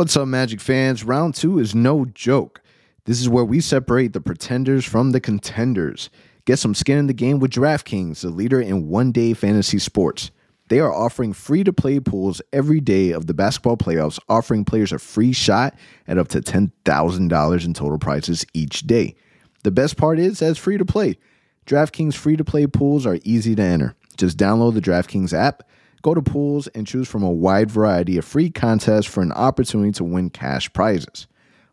What's up, Magic fans? Round two is no joke. This is where we separate the pretenders from the contenders. Get some skin in the game with DraftKings, the leader in one day fantasy sports. They are offering free to play pools every day of the basketball playoffs, offering players a free shot at up to $10,000 in total prizes each day. The best part is that it's free to play. DraftKings free to play pools are easy to enter. Just download the DraftKings app, go to pools, and choose from a wide variety of free contests for an opportunity to win cash prizes.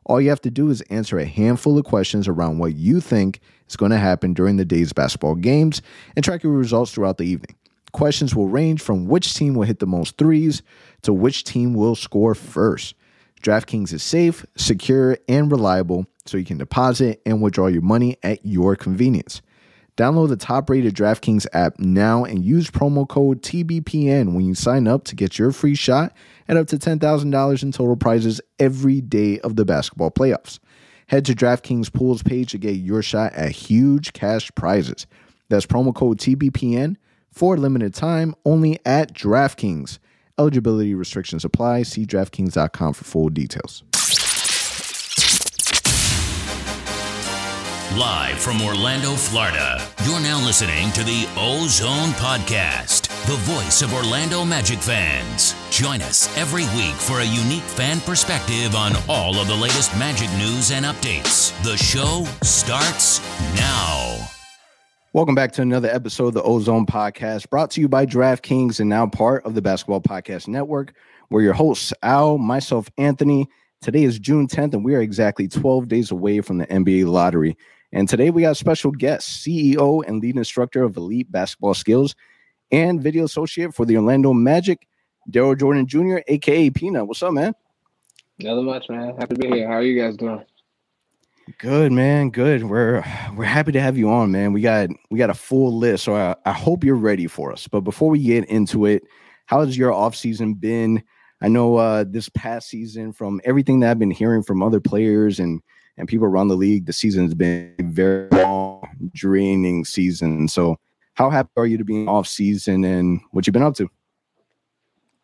All you have to do is answer a handful of questions around what you think is going to happen during the day's basketball games and track your results throughout the evening. Questions will range from which team will hit the most threes to which team will score first. DraftKings is safe, secure, and reliable, so you can deposit and withdraw your money at your convenience. Download the top rated DraftKings app now and use promo code TBPN when you sign up to get your free shot at up to $10,000 in total prizes every day of the basketball playoffs. Head to DraftKings Pools page to get your shot at huge cash prizes. That's promo code TBPN for limited time only at DraftKings. Eligibility restrictions apply. See DraftKings.com for full details. Live from Orlando, Florida, you're now listening to the Ozone Podcast, the voice of Orlando Magic fans. Join us every week for a unique fan perspective on all of the latest Magic news and updates. The show starts now. Welcome back to another episode of the Ozone Podcast, brought to you by DraftKings and now part of the Basketball Podcast Network. We're your hosts, Al, myself, Anthony. Today is June 10th, and we are exactly 12 days away from the NBA lottery. And today we got a special guest, CEO and lead instructor of Elite Basketball Skills and video associate for the Orlando Magic, Darrell Jordan Jr., aka Peanut. What's up, man? Nothing much, man. Happy to be here. How are you guys doing? Good, man. Good. We're we're happy to have you on, man. We got we got a full list, so I, I hope you're ready for us. But before we get into it, how has your off season been? I know uh, this past season, from everything that I've been hearing from other players and and people around the league, the season has been a very long, draining season. So, how happy are you to be off season and what you've been up to?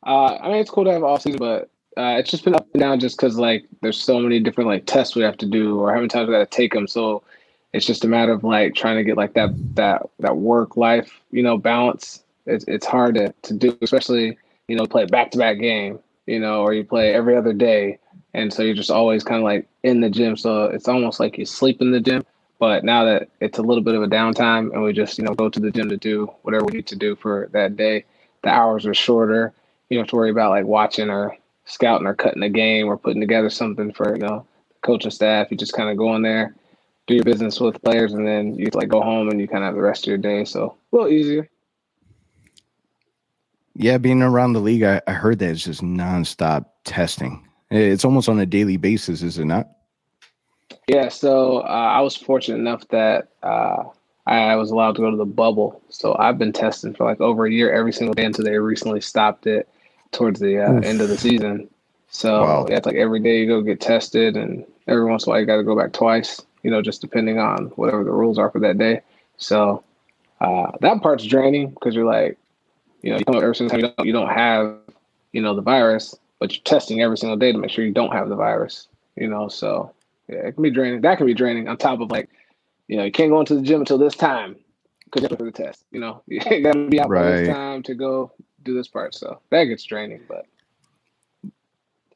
Uh, I mean, it's cool to have off season, but uh, it's just been up and down just because like there's so many different like tests we have to do or how many times we got to take them. So it's just a matter of like trying to get like that that that work life you know balance. It's it's hard to to do, especially you know play back to back game, you know, or you play every other day, and so you're just always kind of like in the gym. So it's almost like you sleep in the gym. But now that it's a little bit of a downtime and we just you know go to the gym to do whatever we need to do for that day, the hours are shorter. You don't have to worry about like watching or scouting or cutting a game or putting together something for you know coaching staff. You just kind of go in there, do your business with players, and then you like go home and you kind of have the rest of your day. So a little easier. Yeah, being around the league, I, I heard that it's just nonstop testing. It's almost on a daily basis, is it not? Yeah. So uh, I was fortunate enough that uh, I was allowed to go to the bubble. So I've been testing for like over a year every single day until they recently stopped it towards the uh, end of the season. So wow. yeah, it's like every day you go get tested, and every once in a while you got to go back twice. You know, just depending on whatever the rules are for that day. So uh, that part's draining because you're like, you know, you come up every single time you don't, you don't have, you know, the virus, but you're testing every single day to make sure you don't have the virus. You know, so yeah, it can be draining. That can be draining on top of like, you know, you can't go into the gym until this time because you to the test. You know, you got to be out right. this time to go do this part. So that gets draining, but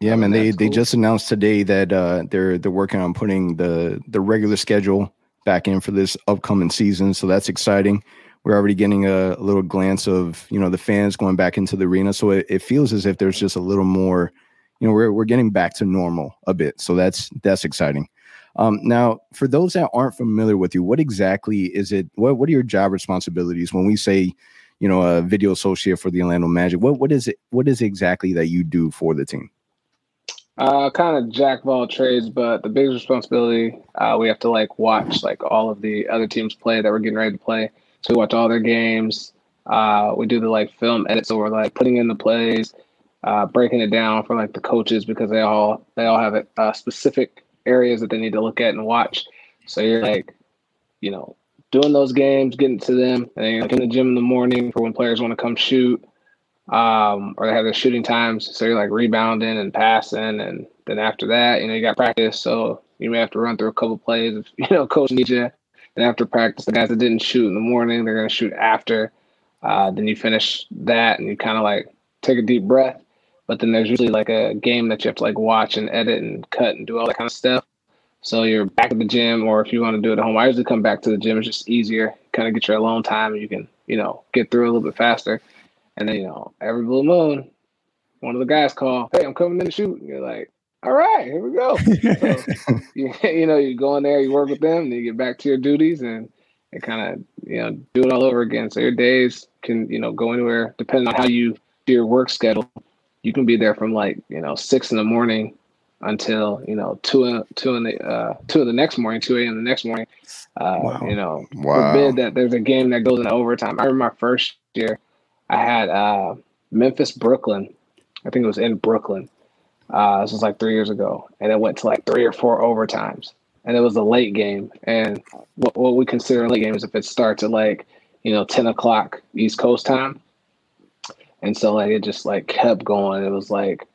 yeah, man. They cool. they just announced today that uh, they're they're working on putting the the regular schedule back in for this upcoming season. So that's exciting. We're already getting a, a little glance of you know the fans going back into the arena. So it, it feels as if there's just a little more. You know, we're we're getting back to normal a bit. So that's that's exciting. Um, now, for those that aren't familiar with you, what exactly is it? What what are your job responsibilities when we say you know a video associate for the Orlando Magic. What what is it? What is exactly that you do for the team? Uh, kind of jack of all trades, but the biggest responsibility uh, we have to like watch like all of the other teams play that we're getting ready to play. So we watch all their games. Uh, we do the like film edit, so we're like putting in the plays, uh, breaking it down for like the coaches because they all they all have uh, specific areas that they need to look at and watch. So you're like, you know, doing those games, getting to them, and then like in the gym in the morning for when players want to come shoot. um, or they have their shooting times. So you're like rebounding and passing, and then after that, you know, you got practice. So you may have to run through a couple plays if you know coach needs you. And after practice, the guys that didn't shoot in the morning, they're gonna shoot after. Uh, then you finish that, and you kind of like take a deep breath. But then there's usually like a game that you have to like watch and edit and cut and do all that kind of stuff. So you're back at the gym, or if you want to do it at home, I usually come back to the gym. It's just easier, kind of get your alone time, and you can, you know, get through a little bit faster. And then, you know, every blue moon, one of the guys call, "Hey, I'm coming in to shoot." And you're like, "All right, here we go." so, you, you know, you go in there, you work with them, and you get back to your duties, and and kind of you know do it all over again. So your days can you know go anywhere depending on how you do your work schedule. You can be there from like you know six in the morning until you know two in, two in the uh, two in the next morning, two a.m. the next morning. Uh, wow. You know, wow. forbid that there's a game that goes into overtime. I remember my first year, I had uh, Memphis Brooklyn. I think it was in Brooklyn. Uh, this was like three years ago, and it went to like three or four overtimes, and it was a late game. And what, what we consider a late game is if it starts at like you know ten o'clock East Coast time, and so like it just like kept going. It was like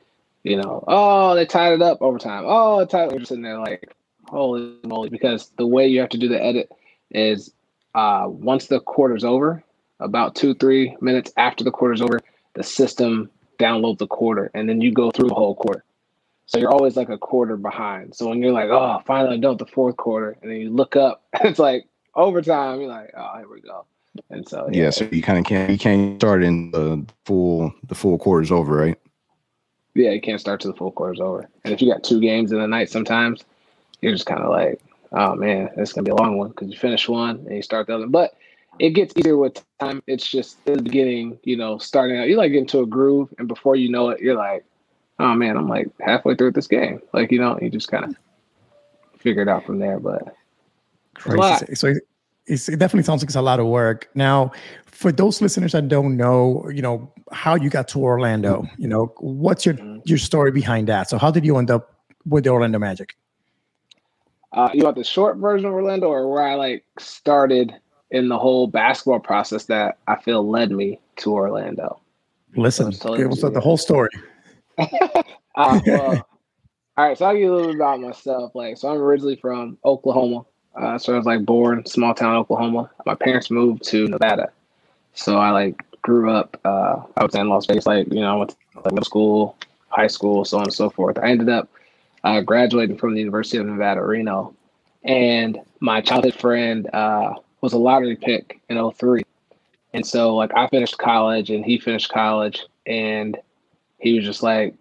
you know, oh, they tied it up overtime. Oh, it tied. We're just sitting there like, holy moly! Because the way you have to do the edit is uh, once the quarter's over, about two three minutes after the quarter's over, the system downloads the quarter, and then you go through the whole quarter. So you're always like a quarter behind. So when you're like, oh, finally done with the fourth quarter, and then you look up, it's like overtime. You're like, oh, here we go. And so yeah, yeah so you kind of can't you can't start in the full the full quarter's over, right? yeah, you can't start to the full quarter's over. And if you got two games in the night, sometimes you're just kind of like, oh man, it's gonna be a long one because you finish one and you start the other. But it gets easier with time. It's just in the beginning, you know, starting out, you like get into a groove, and before you know it, you're like, oh man, I'm like halfway through this game. Like you know, you just kind of figure it out from there. But crazy. So it definitely sounds like it's a lot of work. Now, for those listeners that don't know, you know, how you got to Orlando, you know, what's your mm-hmm. your story behind that? So, how did you end up with the Orlando Magic? Uh, you want the short version of Orlando, or where I like started in the whole basketball process that I feel led me to Orlando? Listen, give us the whole story. uh, well, all right, so I'll give you a little bit about myself. Like, so I'm originally from Oklahoma. Uh, so I was like born small town Oklahoma. My parents moved to Nevada, so I like grew up. Uh, I was in Las Vegas. Like you know, I went to like, middle school, high school, so on and so forth. I ended up uh, graduating from the University of Nevada, Reno, and my childhood friend uh, was a lottery pick in 03. and so like I finished college and he finished college, and he was just like,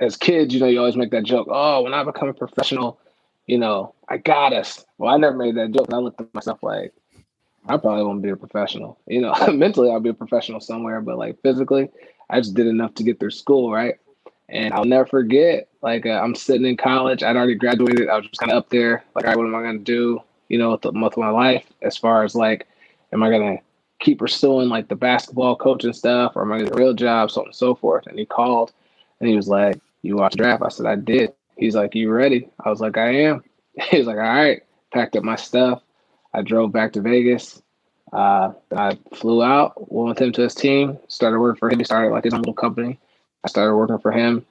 as kids, you know, you always make that joke. Oh, when I become a professional you know, I got us. Well, I never made that joke. I looked at myself like, I probably won't be a professional. You know, mentally I'll be a professional somewhere, but like physically, I just did enough to get through school, right? And I'll never forget, like uh, I'm sitting in college. I'd already graduated. I was just kind of up there, like, all right, what am I going to do? You know, the, of my life, as far as like, am I to keep pursuing like the basketball coaching stuff, or am I to get a real job, so on and so forth? And he called, and he was like, "You watched draft?" I said, "I did." He's like, You ready? I was like, I am. He's like, All right. Packed up my stuff. I drove back to Vegas. Uh, I flew out, went with him to his team, started working for him. He started like his own little company. I started working for him.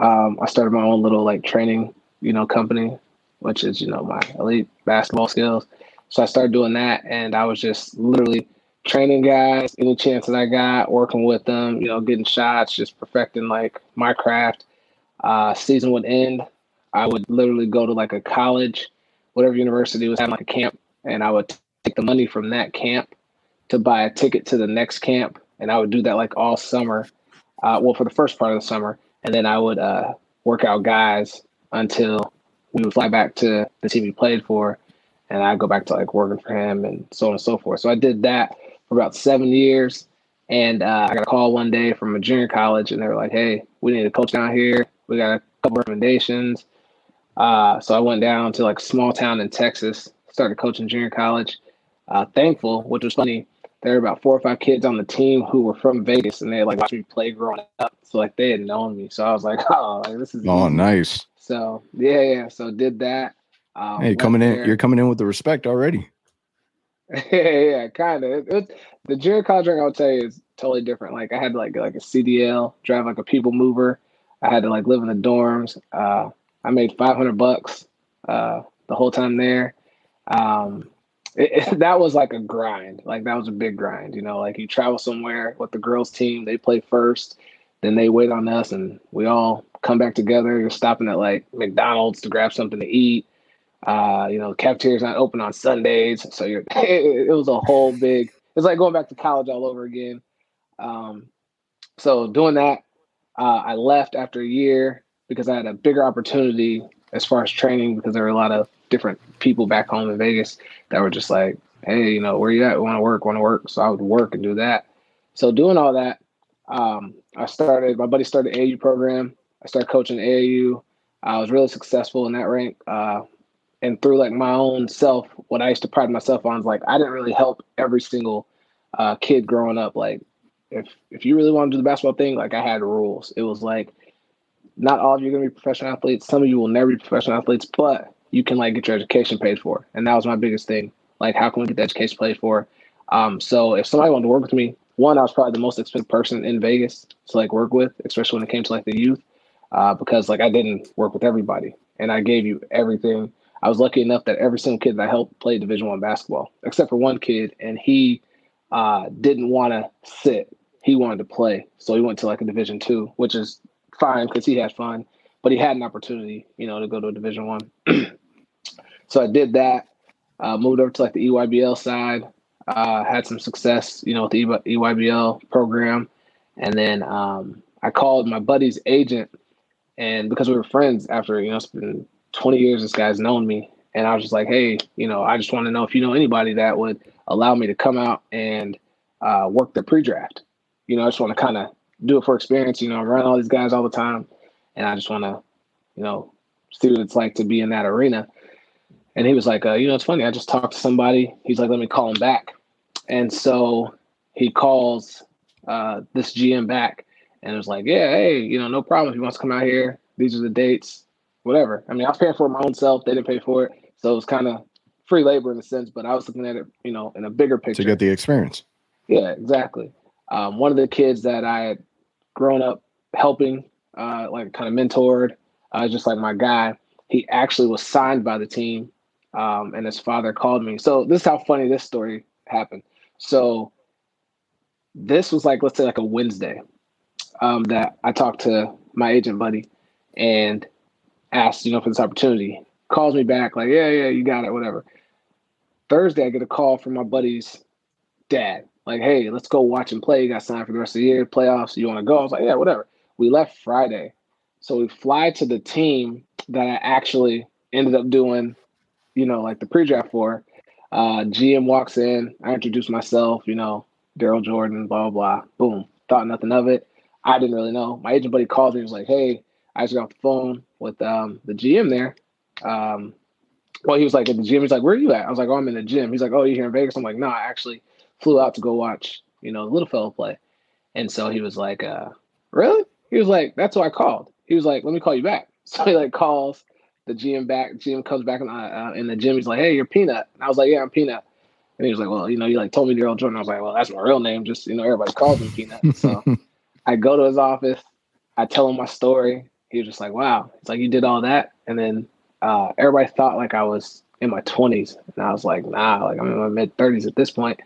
Um, I started my own little like training, you know, company, which is, you know, my elite basketball skills. So I started doing that and I was just literally training guys any chance that I got, working with them, you know, getting shots, just perfecting like my craft uh, season would end, I would literally go to like a college, whatever university was having like a camp, and I would take the money from that camp to buy a ticket to the next camp, and I would do that like all summer. Uh, well, for the first part of the summer, and then I would uh, work out guys until we would fly back to the team we played for, and I'd go back to like working for him and so on and so forth. So I did that for about seven years. And uh, I got a call one day from a junior college, and they were like, "Hey, we need a coach down here. We got a couple recommendations. Uh, so I went down to like a small town in Texas, started coaching junior college. Uh, thankful, which was funny. There were about four or five kids on the team who were from Vegas, and they like watched me play growing up. So like they had known me. So I was like, oh, like, this is oh easy. nice. So yeah, yeah. So did that. Um, hey, coming there. in, you're coming in with the respect already. yeah, yeah, kind of. The junior college I would say, is totally different. Like I had to like like a CDL, drive like a people mover. I had to like live in the dorms. Uh, I made 500 bucks uh, the whole time there. Um, it, that was like a grind. Like that was a big grind. You know, like you travel somewhere with the girls' team, they play first, then they wait on us, and we all come back together. You're stopping at like McDonald's to grab something to eat. Uh, you know, cafeteria's not open on Sundays, so you're. It, it was a whole big. It's like going back to college all over again. Um, so doing that, uh, I left after a year because I had a bigger opportunity as far as training because there were a lot of different people back home in Vegas that were just like, hey, you know, where you at? Want to work? Want to work? So I would work and do that. So doing all that, um, I started. My buddy started AAU program. I started coaching AAU. I was really successful in that rank. Uh, and through like my own self, what I used to pride myself on is like I didn't really help every single uh, kid growing up. Like if if you really want to do the basketball thing, like I had rules. It was like not all of you are gonna be professional athletes. Some of you will never be professional athletes, but you can like get your education paid for. And that was my biggest thing. Like, how can we get the education paid for? Um, so if somebody wanted to work with me, one, I was probably the most expensive person in Vegas to like work with, especially when it came to like the youth, uh, because like I didn't work with everybody, and I gave you everything. I was lucky enough that every single kid that I helped played Division One basketball, except for one kid, and he uh, didn't want to sit. He wanted to play, so he went to like a Division Two, which is fine because he had fun, but he had an opportunity, you know, to go to a Division One. so I did that. Uh, moved over to like the EYBL side. Uh, had some success, you know, with the EYBL program, and then um, I called my buddy's agent, and because we were friends after you know it's been 20 years, this guy's known me, and I was just like, hey, you know, I just want to know if you know anybody that would allow me to come out and uh, work the pre-draft. You know, I just want to kind of do it for experience. You know, I'm around all these guys all the time, and I just want to, you know, see what it's like to be in that arena. And he was like, uh, you know, it's funny. I just talked to somebody. He's like, let me call him back. And so he calls uh, this GM back and it was like, yeah, hey, you know, no problem if he wants to come out here. These are the dates, whatever. I mean, I was paying for it my own self. They didn't pay for it. So it was kind of free labor in a sense, but I was looking at it, you know, in a bigger picture. To get the experience. Yeah, exactly. Um, one of the kids that I had grown up helping, uh, like kind of mentored, uh, just like my guy, he actually was signed by the team um, and his father called me. So this is how funny this story happened. So this was like let's say like a Wednesday um, that I talked to my agent buddy and asked you know for this opportunity. Calls me back like yeah yeah you got it whatever. Thursday I get a call from my buddy's dad like hey let's go watch and play. You got signed for the rest of the year playoffs. You want to go? I was like yeah whatever. We left Friday, so we fly to the team that I actually ended up doing you know, like the pre-draft for. Uh, GM walks in. I introduce myself. You know, Darrell Jordan. Blah blah blah. Boom. Thought nothing of it. I didn't really know. My agent buddy called me. He was like, "Hey, I just got off the phone with um, the GM there." Um, well, he was like at the gym. He's like, "Where are you at?" I was like, "Oh, I'm in the gym." He's like, "Oh, you here in Vegas?" I'm like, "No, I actually flew out to go watch, you know, the little fellow play." And so he was like, uh, "Really?" He was like, "That's why I called." He was like, "Let me call you back." So he like calls the GM back. GM comes back in, uh, in the gym. He's like, "Hey, you're Peanut." And I was like, "Yeah, I'm Peanut." And he was like, "Well, you know, you like told me Darrell Jordan." I was like, "Well, that's my real name. Just you know, everybody calls me Peanut." So I go to his office. I tell him my story. He was just like, "Wow." It's like you did all that, and then uh, everybody thought like I was in my 20s, and I was like, "Nah, like I'm in my mid 30s at this point."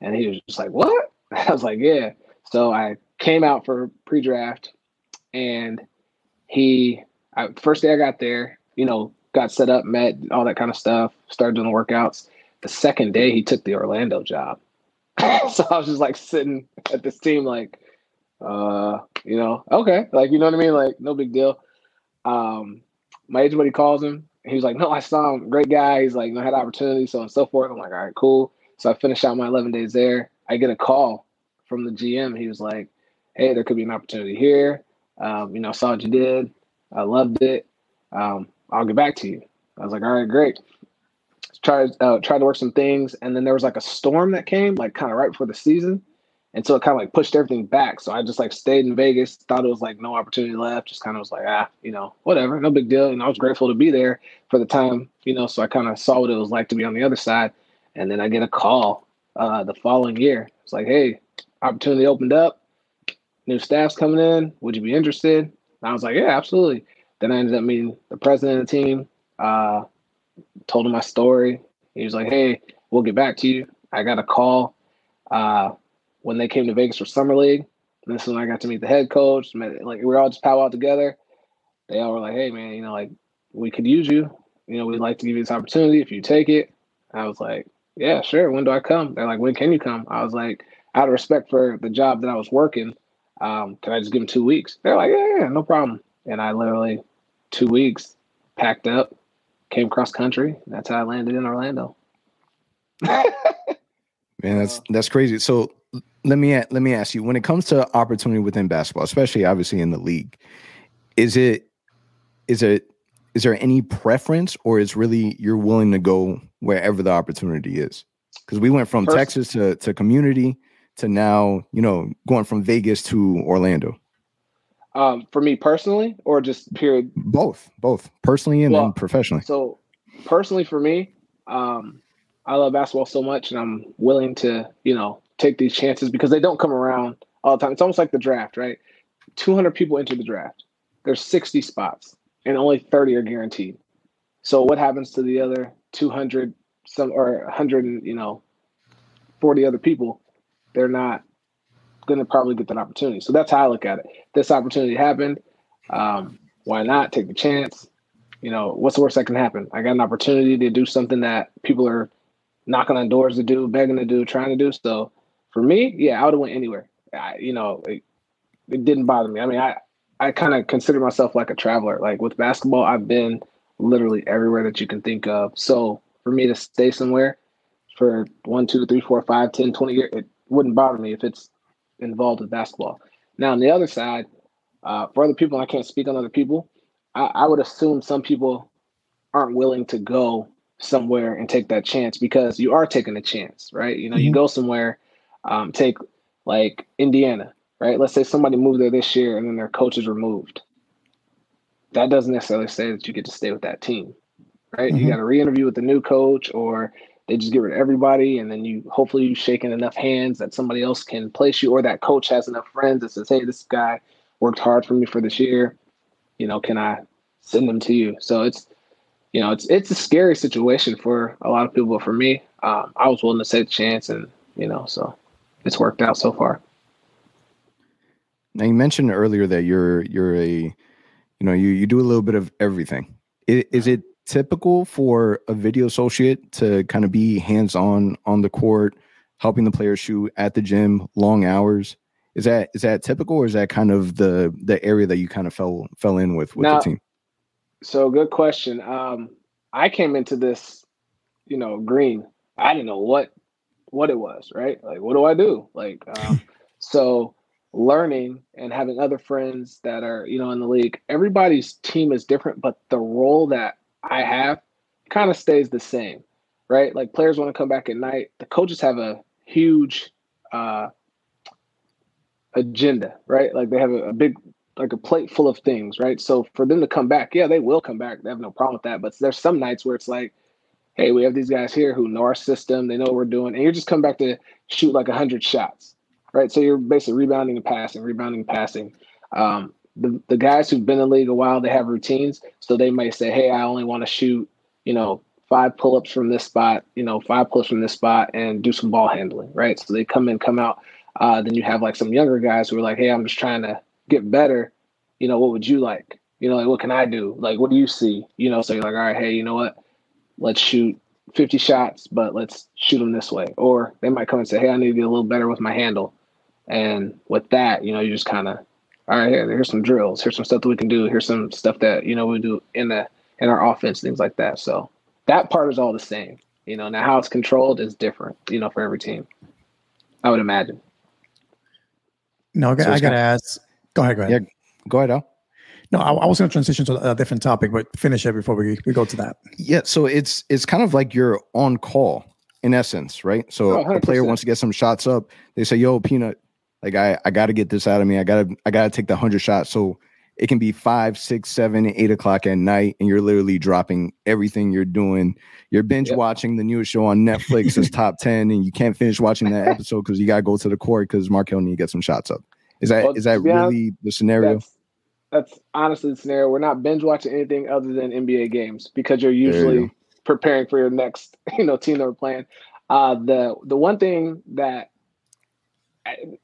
And he was just like, "What?" I was like, "Yeah." So I came out for pre-draft, and he I, first day I got there, you know, got set up, met, all that kind of stuff, started doing the workouts. The second day, he took the Orlando job. so I was just like sitting at this team, like, uh, you know, okay, like you know what I mean, like no big deal. Um, my agent buddy calls him. He was like, "No, I saw him. Great guy. He's like, know, had opportunity, so on and so forth." I'm like, "All right, cool." So I finished out my 11 days there. I get a call from the GM. He was like, "Hey, there could be an opportunity here. Um, you know, saw what you did. I loved it. Um, I'll get back to you. I was like, all right, great. Tried uh, tried to work some things, and then there was like a storm that came, like kind of right before the season, and so it kind of like pushed everything back. So I just like stayed in Vegas, thought it was like no opportunity left, just kind of was like, ah, you know, whatever, no big deal. And I was grateful to be there for the time, you know. So I kind of saw what it was like to be on the other side, and then I get a call uh, the following year. It's like, hey, opportunity opened up, new staff's coming in. Would you be interested? And I was like, yeah, absolutely. Then I ended up meeting the president of the team. Uh, told him my story. He was like, hey, we'll get back to you. I got a call uh, when they came to Vegas for summer league. And this is when I got to meet the head coach. Met, like we were all just powwow together. They all were like, "Hey, man, you know, like we could use you. You know, we'd like to give you this opportunity if you take it." I was like, "Yeah, sure. When do I come?" They're like, "When can you come?" I was like, out of respect for the job that I was working, um, can I just give them two weeks? They're like, "Yeah, yeah, no problem." And I literally two weeks packed up, came cross country. That's how I landed in Orlando. Man, that's that's crazy. So let me let me ask you: when it comes to opportunity within basketball, especially obviously in the league, is it is it is there any preference, or is really you're willing to go wherever the opportunity is? Because we went from First, Texas to to community to now, you know, going from Vegas to Orlando. Um, for me personally, or just period? Both, both personally and well, professionally. So, personally, for me, um, I love basketball so much, and I'm willing to, you know, take these chances because they don't come around all the time. It's almost like the draft, right? 200 people enter the draft. There's 60 spots, and only 30 are guaranteed. So what happens to the other 200 some or 100 you know 40 other people? They're not going to probably get that opportunity. So that's how I look at it. This opportunity happened. Um, why not take the chance? You know, what's the worst that can happen? I got an opportunity to do something that people are knocking on doors to do, begging to do, trying to do. So for me, yeah, I would have went anywhere. I, you know, it, it didn't bother me. I mean, I I kind of consider myself like a traveler. Like with basketball, I've been literally everywhere that you can think of. So for me to stay somewhere for one, two, three, four, five, 10, 20 years, it wouldn't bother me if it's involved with basketball. Now, on the other side, uh, for other people, I can't speak on other people. I, I would assume some people aren't willing to go somewhere and take that chance because you are taking a chance, right? You know, mm-hmm. you go somewhere, um, take like Indiana, right? Let's say somebody moved there this year and then their coach is removed. That doesn't necessarily say that you get to stay with that team, right? Mm-hmm. You got to re-interview with the new coach, or they just get rid of everybody, and then you hopefully you shaking enough hands that somebody else can place you, or that coach has enough friends that says, "Hey, this guy worked hard for me for this year. You know, can I send them to you?" So it's you know, it's it's a scary situation for a lot of people. But for me, um, I was willing to take the chance, and you know, so it's worked out so far. Now you mentioned earlier that you're you're a, you know, you you do a little bit of everything. Is, is it typical for a video associate to kind of be hands on on the court, helping the players shoot at the gym, long hours? Is that is that typical, or is that kind of the the area that you kind of fell fell in with with now, the team? So good question. Um, I came into this, you know, green. I didn't know what what it was, right? Like, what do I do? Like, um, so learning and having other friends that are, you know, in the league. Everybody's team is different, but the role that I have kind of stays the same, right? Like players want to come back at night. The coaches have a huge uh, agenda, right? Like they have a, a big like a plate full of things, right? So for them to come back, yeah, they will come back. They have no problem with that. But there's some nights where it's like, hey, we have these guys here who know our system, they know what we're doing, and you're just come back to shoot like hundred shots, right? So you're basically rebounding and passing, rebounding and passing. Um, the the guys who've been in the league a while, they have routines, so they may say, hey, I only want to shoot, you know, five pull-ups from this spot, you know, five pull-ups from this spot, and do some ball handling, right? So they come in, come out. Uh, then you have like some younger guys who are like, hey, I'm just trying to get better, you know, what would you like? You know, like what can I do? Like what do you see? You know, so you're like, all right, hey, you know what? Let's shoot 50 shots, but let's shoot them this way. Or they might come and say, hey, I need to get a little better with my handle. And with that, you know, you just kind of, all right, here, here's some drills. Here's some stuff that we can do. Here's some stuff that, you know, we do in the in our offense, things like that. So that part is all the same. You know, now how it's controlled is different, you know, for every team. I would imagine. No, I, so I got to ask. Go ahead, go ahead. Yeah, go ahead, Al. No, I, I was going to transition to a different topic, but finish it before we, we go to that. Yeah, so it's it's kind of like you're on call in essence, right? So oh, a player wants to get some shots up. They say, "Yo, Peanut, like I I got to get this out of me. I got to I got to take the hundred shots." So it can be five, six, seven, eight o'clock at night, and you're literally dropping everything you're doing. You're binge yep. watching the newest show on Netflix as top ten, and you can't finish watching that episode because you gotta go to the court because Markelle need to get some shots up. Is that well, is that really honest, the scenario? That's, that's, honestly the scenario. We're not binge watching anything other than NBA games because you're usually you preparing for your next, you know, team that we're playing. Uh, the the one thing that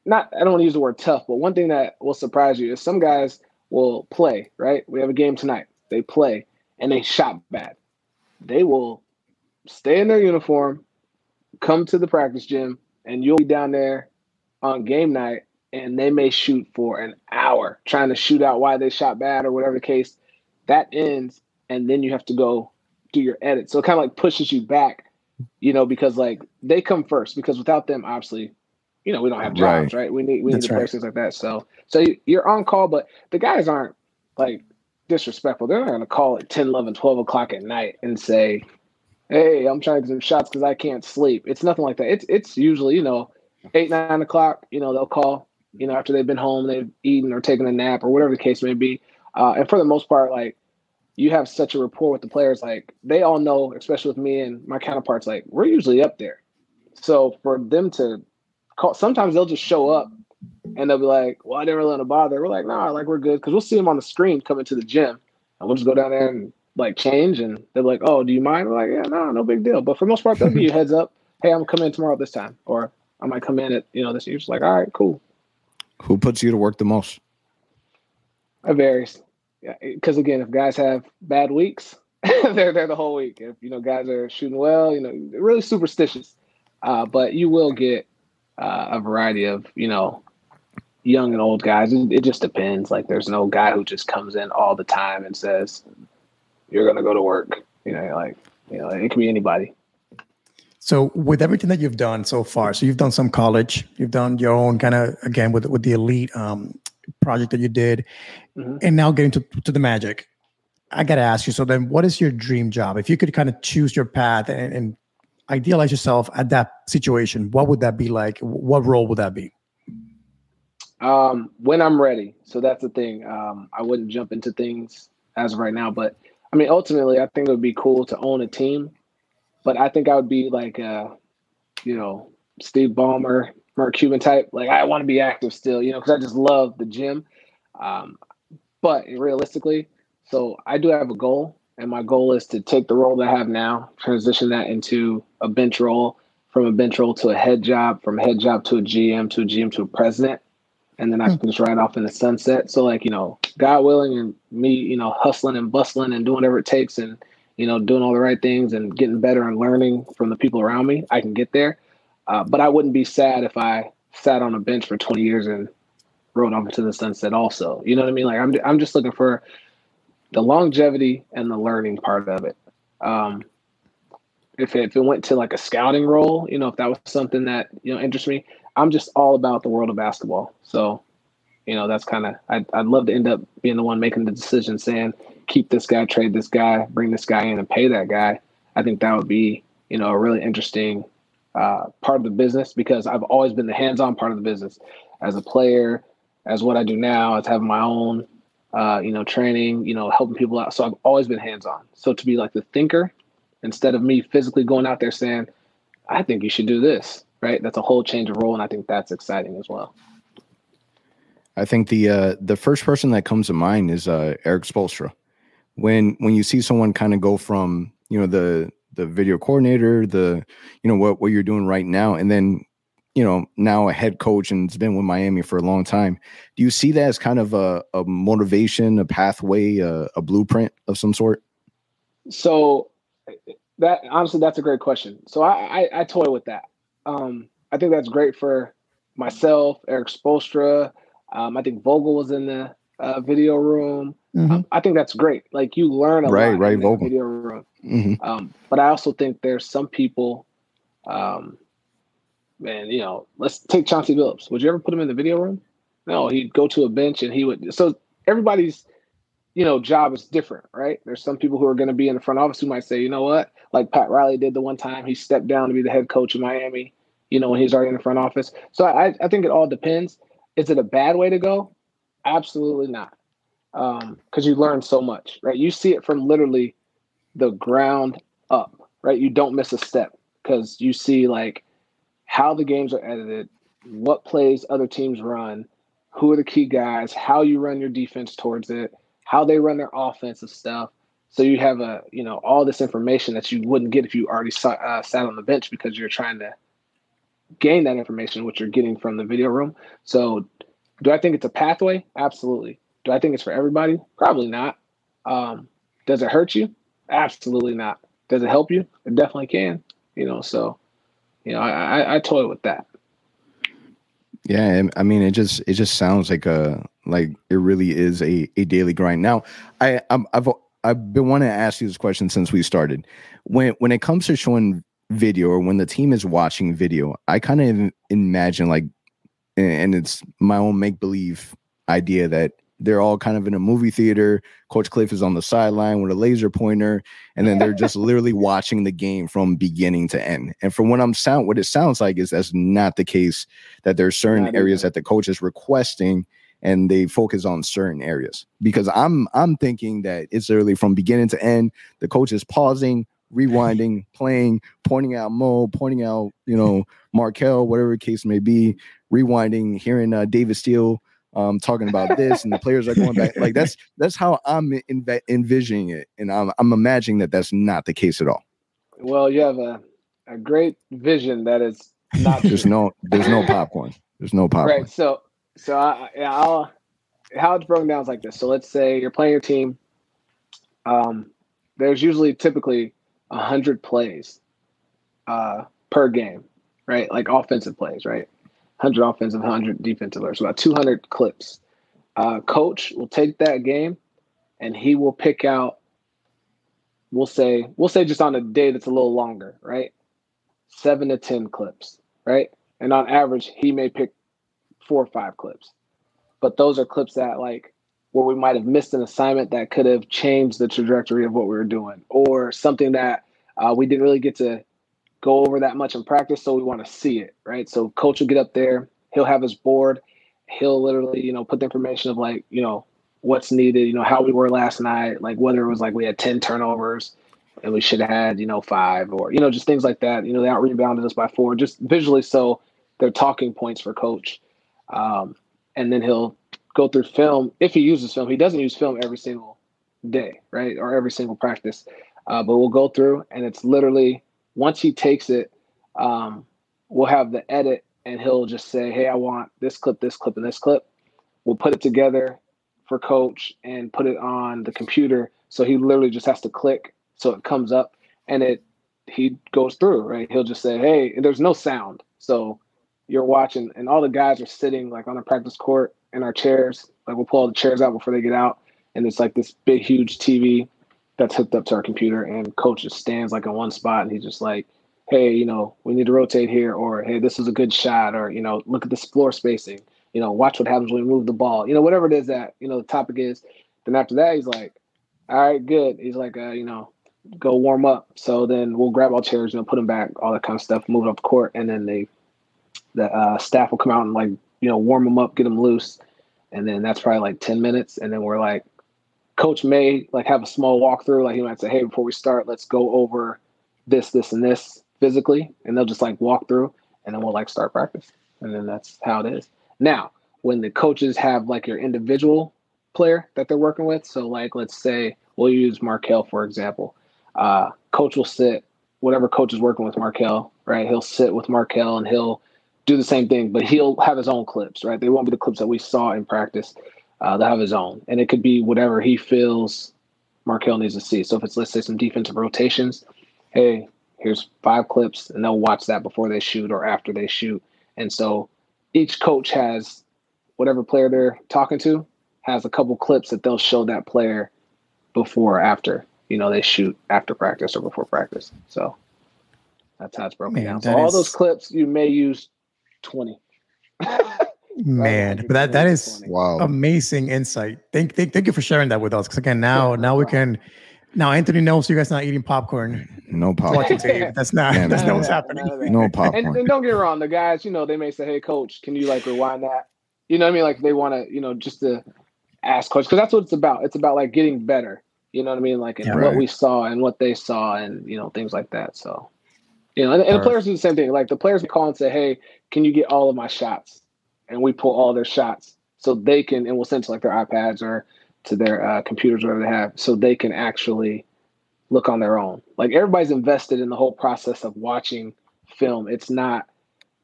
not I don't want to use the word tough, but one thing that will surprise you is some guys will play, right? We have a game tonight. They play and they shot bad. They will stay in their uniform, come to the practice gym, and you'll be down there on game night and they may shoot for an hour trying to shoot out why they shot bad or whatever the case. That ends, and then you have to go do your edit. So it kind of like pushes you back, you know, because like they come first because without them, obviously, you know, we don't have jobs, right? right? We need we That's need right. things like that. So so you're on call, but the guys aren't like disrespectful. They're not gonna call at 10, 11, 12 o'clock at night and say, Hey, I'm trying to get some shots because I can't sleep. It's nothing like that. It's it's usually, you know, eight, nine o'clock, you know, they'll call, you know, after they've been home, they've eaten or taken a nap or whatever the case may be. Uh, and for the most part, like you have such a rapport with the players, like they all know, especially with me and my counterparts, like we're usually up there. So for them to call, sometimes they'll just show up and they'll be like, "Well, I didn't really want to bother." We're like, "Nah, like we're good," because we'll see them on the screen coming to the gym, and we'll just go down there and like change, and they're like, "Oh, do you mind?" We're like, "Yeah, no, no big deal." But for most part, they'll give you a heads up. Hey, I'm coming in tomorrow at this time, or I might come in at you know this. You're just like, "All right, cool." Who puts you to work the most? It varies. Yeah, because again, if guys have bad weeks, they're there the whole week. If you know guys are shooting well, you know, really superstitious. Uh, but you will get uh, a variety of you know young and old guys. It, it, just depends. Like there's no guy who just comes in all the time and says you're gonna go to work. You know, like you know, it can be anybody. So with everything that you've done so far, so you've done some college, you've done your own kind of again with with the elite um, project that you did, mm-hmm. and now getting to, to the magic. I gotta ask you. So then, what is your dream job? If you could kind of choose your path and, and idealize yourself at that situation, what would that be like? What role would that be? Um, when I'm ready. So that's the thing. Um, I wouldn't jump into things as of right now, but I mean, ultimately, I think it would be cool to own a team but I think I would be like, uh, you know, Steve Ballmer, Mark Cuban type. Like I want to be active still, you know, because I just love the gym. Um, but realistically, so I do have a goal, and my goal is to take the role that I have now, transition that into a bench role, from a bench role to a head job, from head job to a GM, to a GM to a president, and then I can just ride off in the sunset. So like you know, God willing, and me, you know, hustling and bustling and doing whatever it takes, and you know, doing all the right things and getting better and learning from the people around me, I can get there. Uh, but I wouldn't be sad if I sat on a bench for 20 years and rode off into the sunset also. You know what I mean? Like I'm, I'm just looking for the longevity and the learning part of it. Um, if it, if it went to like a scouting role, you know, if that was something that, you know, interests me, I'm just all about the world of basketball. So, you know, that's kind of, I'd, I'd love to end up being the one making the decision saying, keep this guy, trade this guy, bring this guy in and pay that guy, I think that would be, you know, a really interesting uh, part of the business because I've always been the hands-on part of the business as a player, as what I do now, as having my own, uh, you know, training, you know, helping people out. So I've always been hands-on. So to be like the thinker instead of me physically going out there saying, I think you should do this, right? That's a whole change of role, and I think that's exciting as well. I think the uh, the first person that comes to mind is uh, Erik Spoelstra when when you see someone kind of go from you know the the video coordinator the you know what what you're doing right now and then you know now a head coach and has been with miami for a long time do you see that as kind of a, a motivation a pathway a, a blueprint of some sort so that honestly that's a great question so i i, I toy with that um i think that's great for myself Erik Spoelstra. um, i think vogel was in the uh, video room Mm-hmm. Um, I think that's great. Like you learn a right, lot right, in the video room. Mm-hmm. Um, but I also think there's some people, um, man, you know, let's take Chauncey Billups. Would you ever put him in the video room? No, he'd go to a bench and he would. So everybody's, you know, job is different, right? There's some people who are going to be in the front office who might say, you know what, like Pat Riley did the one time, he stepped down to be the head coach in Miami. You know, when he's already in the front office. So I, I think it all depends. Is it a bad way to go? Absolutely not. because um, you learn so much, right? You see it from literally the ground up, right? You don't miss a step because you see like how the games are edited, what plays other teams run, who are the key guys, how you run your defense towards it, how they run their offensive stuff. So you have a you know all this information that you wouldn't get if you already saw, uh, sat on the bench because you're trying to gain that information, which you're getting from the video room. So, do I think it's a pathway? Absolutely. Do I think it's for everybody? Probably not. Um, does it hurt you? Absolutely not. Does it help you? It definitely can. You know, so you know, I, I, I toy with that. Yeah, I mean, it just it just sounds like a like it really is a a daily grind. Now, I I'm, I've I've been wanting to ask you this question since we started. When when it comes to showing video or when the team is watching video, I kind of imagine like, and it's my own make believe idea that they're all kind of in a movie theater. Coach Cliff is on the sideline with a laser pointer, and then they're just literally watching the game from beginning to end. And from what I'm sound, what it sounds like is that's not the case. That there's certain not areas either. that the coach is requesting, and they focus on certain areas. Because I'm I'm thinking that it's literally from beginning to end. The coach is pausing, rewinding, playing, pointing out Mo, pointing out you know Markelle, whatever the case may be, rewinding, hearing uh, David Steele um, talking about this, and the players are going back. Like that's that's how I'm env- envisioning it, and I'm I'm imagining that that's not the case at all. Well, you have a a great vision that is not. there's no there's no popcorn. There's no popcorn. Right. So so I, I'll how it's broken down is like this. So let's say you're playing your team. Um, there's usually typically a hundred plays uh, per game, right? Like offensive plays, right? 100 offensive, 100 defensive, so about 200 clips. Uh, coach will take that game and he will pick out, we'll say, we'll say just on a day that's a little longer, right? Seven to 10 clips, right? And on average, he may pick four or five clips. But those are clips that, like, where we might have missed an assignment that could have changed the trajectory of what we were doing, or something that uh, we didn't really get to go over that much in practice, so we want to see it, right? So coach will get up there, he'll have his board, he'll literally, you know, put the information of like, you know, what's needed, you know, how we were last night, like whether it was like we had 10 turnovers and we should have had, you know, five or, you know, just things like that. You know, they out rebounded us by four, just visually so they're talking points for coach. Um, and then he'll go through film. If he uses film, he doesn't use film every single day, right? Or every single practice. Uh, but we'll go through and it's literally once he takes it, um, we'll have the edit and he'll just say, Hey, I want this clip, this clip, and this clip. We'll put it together for coach and put it on the computer. So he literally just has to click so it comes up and it he goes through, right? He'll just say, Hey, and there's no sound. So you're watching and all the guys are sitting like on a practice court in our chairs. Like we'll pull all the chairs out before they get out. And it's like this big, huge TV that's hooked up to our computer and coach just stands like in one spot and he's just like hey you know we need to rotate here or hey this is a good shot or you know look at this floor spacing. You know watch what happens when we move the ball. You know whatever it is that you know the topic is. Then after that he's like all right good. He's like uh, you know go warm up. So then we'll grab all chairs you know put them back all that kind of stuff move it up court and then they the uh, staff will come out and like you know warm them up get them loose. And then that's probably like 10 minutes and then we're like coach may like have a small walkthrough. Like he might say, "Hey, before we start, let's go over this, this, and this physically," and they'll just like walk through, and then we'll like start practice, and then that's how it is. Now, when the coaches have like your individual player that they're working with, so like let's say we'll use Markelle for example. Uh, coach will sit whatever coach is working with Markelle, right? He'll sit with Markelle and he'll do the same thing, but he'll have his own clips, right? They won't be the clips that we saw in practice uh, they'll have his own, and it could be whatever he feels Markelle needs to see. So if it's let's say some defensive rotations, hey, here's five clips, and they'll watch that before they shoot or after they shoot. And so each coach has whatever player they're talking to has a couple clips that they'll show that player before or after. You know, they shoot after practice or before practice. So that's how it's broken Man, down. So all is... those clips you may use twenty. Man, but that that is wow amazing insight. Thank thank thank you for sharing that with us. Because again, now now we can now Anthony knows you guys not eating popcorn. No popcorn. That's not Man, that's not what's happening. No popcorn. And, and, don't get wrong, the guys, you know, they may say, "Hey, coach, can you like rewind that?" You know what I mean? Like they want to, you know, just to ask questions because that's what it's about. It's about like getting better. You know what I mean? Like yeah, what we saw and what they saw and you know things like that. So you know, and, and the players do the same thing. Like the players call and say, "Hey, can you get all of my shots?" And we pull all their shots so they can, and we'll send to like their iPads or to their uh, computers, whatever they have, so they can actually look on their own. Like everybody's invested in the whole process of watching film. It's not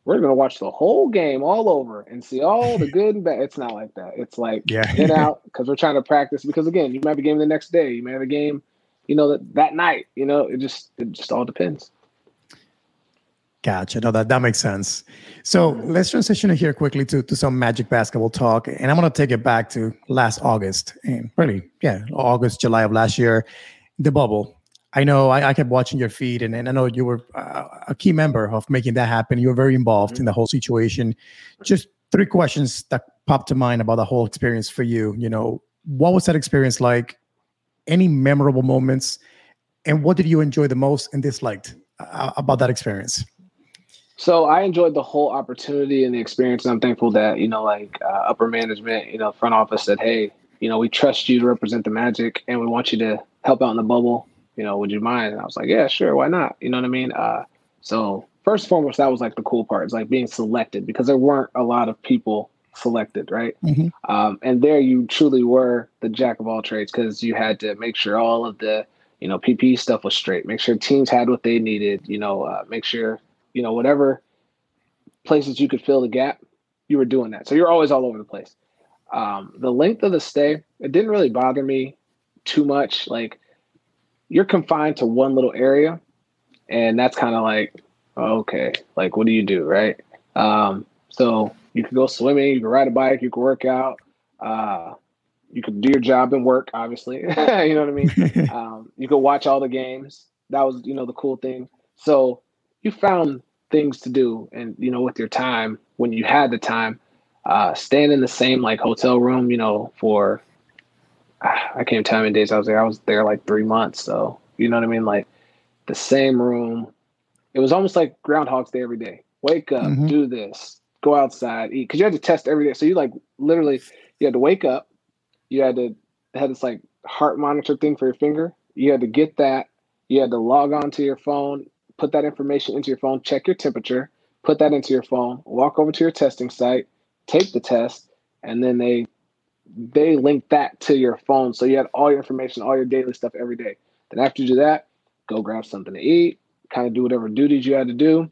we're gonna watch the whole game all over and see all the good and bad. It's not like that. It's like yeah. get out because we're trying to practice. Because again, you might have a game the next day. You may have a game, you know, that that night. You know, it just it just all depends. Gotcha. No, that, that makes sense. So let's transition here quickly to, to some magic basketball talk. And I'm going to take it back to last August and really, yeah, August, July of last year, the bubble. I know I, I kept watching your feed and, and I know you were uh, a key member of making that happen. You were very involved mm-hmm. in the whole situation. Just three questions that popped to mind about the whole experience for you. You know, what was that experience like? Any memorable moments? And what did you enjoy the most and disliked uh, about that experience? So I enjoyed the whole opportunity and the experience. And I'm thankful that, you know, like uh, upper management, you know, front office said, hey, you know, we trust you to represent the Magic and we want you to help out in the bubble. You know, would you mind? And I was like, yeah, sure. Why not? You know what I mean? Uh, so first and foremost, that was like the cool part. It's like being selected because there weren't a lot of people selected, right? Mm-hmm. Um, and there you truly were the jack of all trades because you had to make sure all of the, you know, PPE stuff was straight, make sure teams had what they needed, you know, uh, make sure you know, whatever places you could fill the gap, you were doing that. So you're always all over the place. Um, the length of the stay, it didn't really bother me too much. Like you're confined to one little area, and that's kind of like, okay, like what do you do, right? Um, so you could go swimming, you could ride a bike, you could work out, uh, you could do your job and work, obviously. you know what I mean? um, you could watch all the games. That was, you know, the cool thing. So you found things to do and you know with your time when you had the time uh staying in the same like hotel room you know for i can't tell how many days i was there. I was there like three months so you know what i mean? Like the same room. It was almost like groundhog's day every day. Wake up mm-hmm. do this go outside eat because you had to test every day. So you like literally you had to wake up you had to had this like heart monitor thing for your finger you had to get that you had to log on to your phone put that information into your phone, check your temperature, put that into your phone, walk over to your testing site, take the test, and then they they link that to your phone. So you had all your information, all your daily stuff every day. Then after you do that, go grab something to eat, kind of do whatever duties you had to do,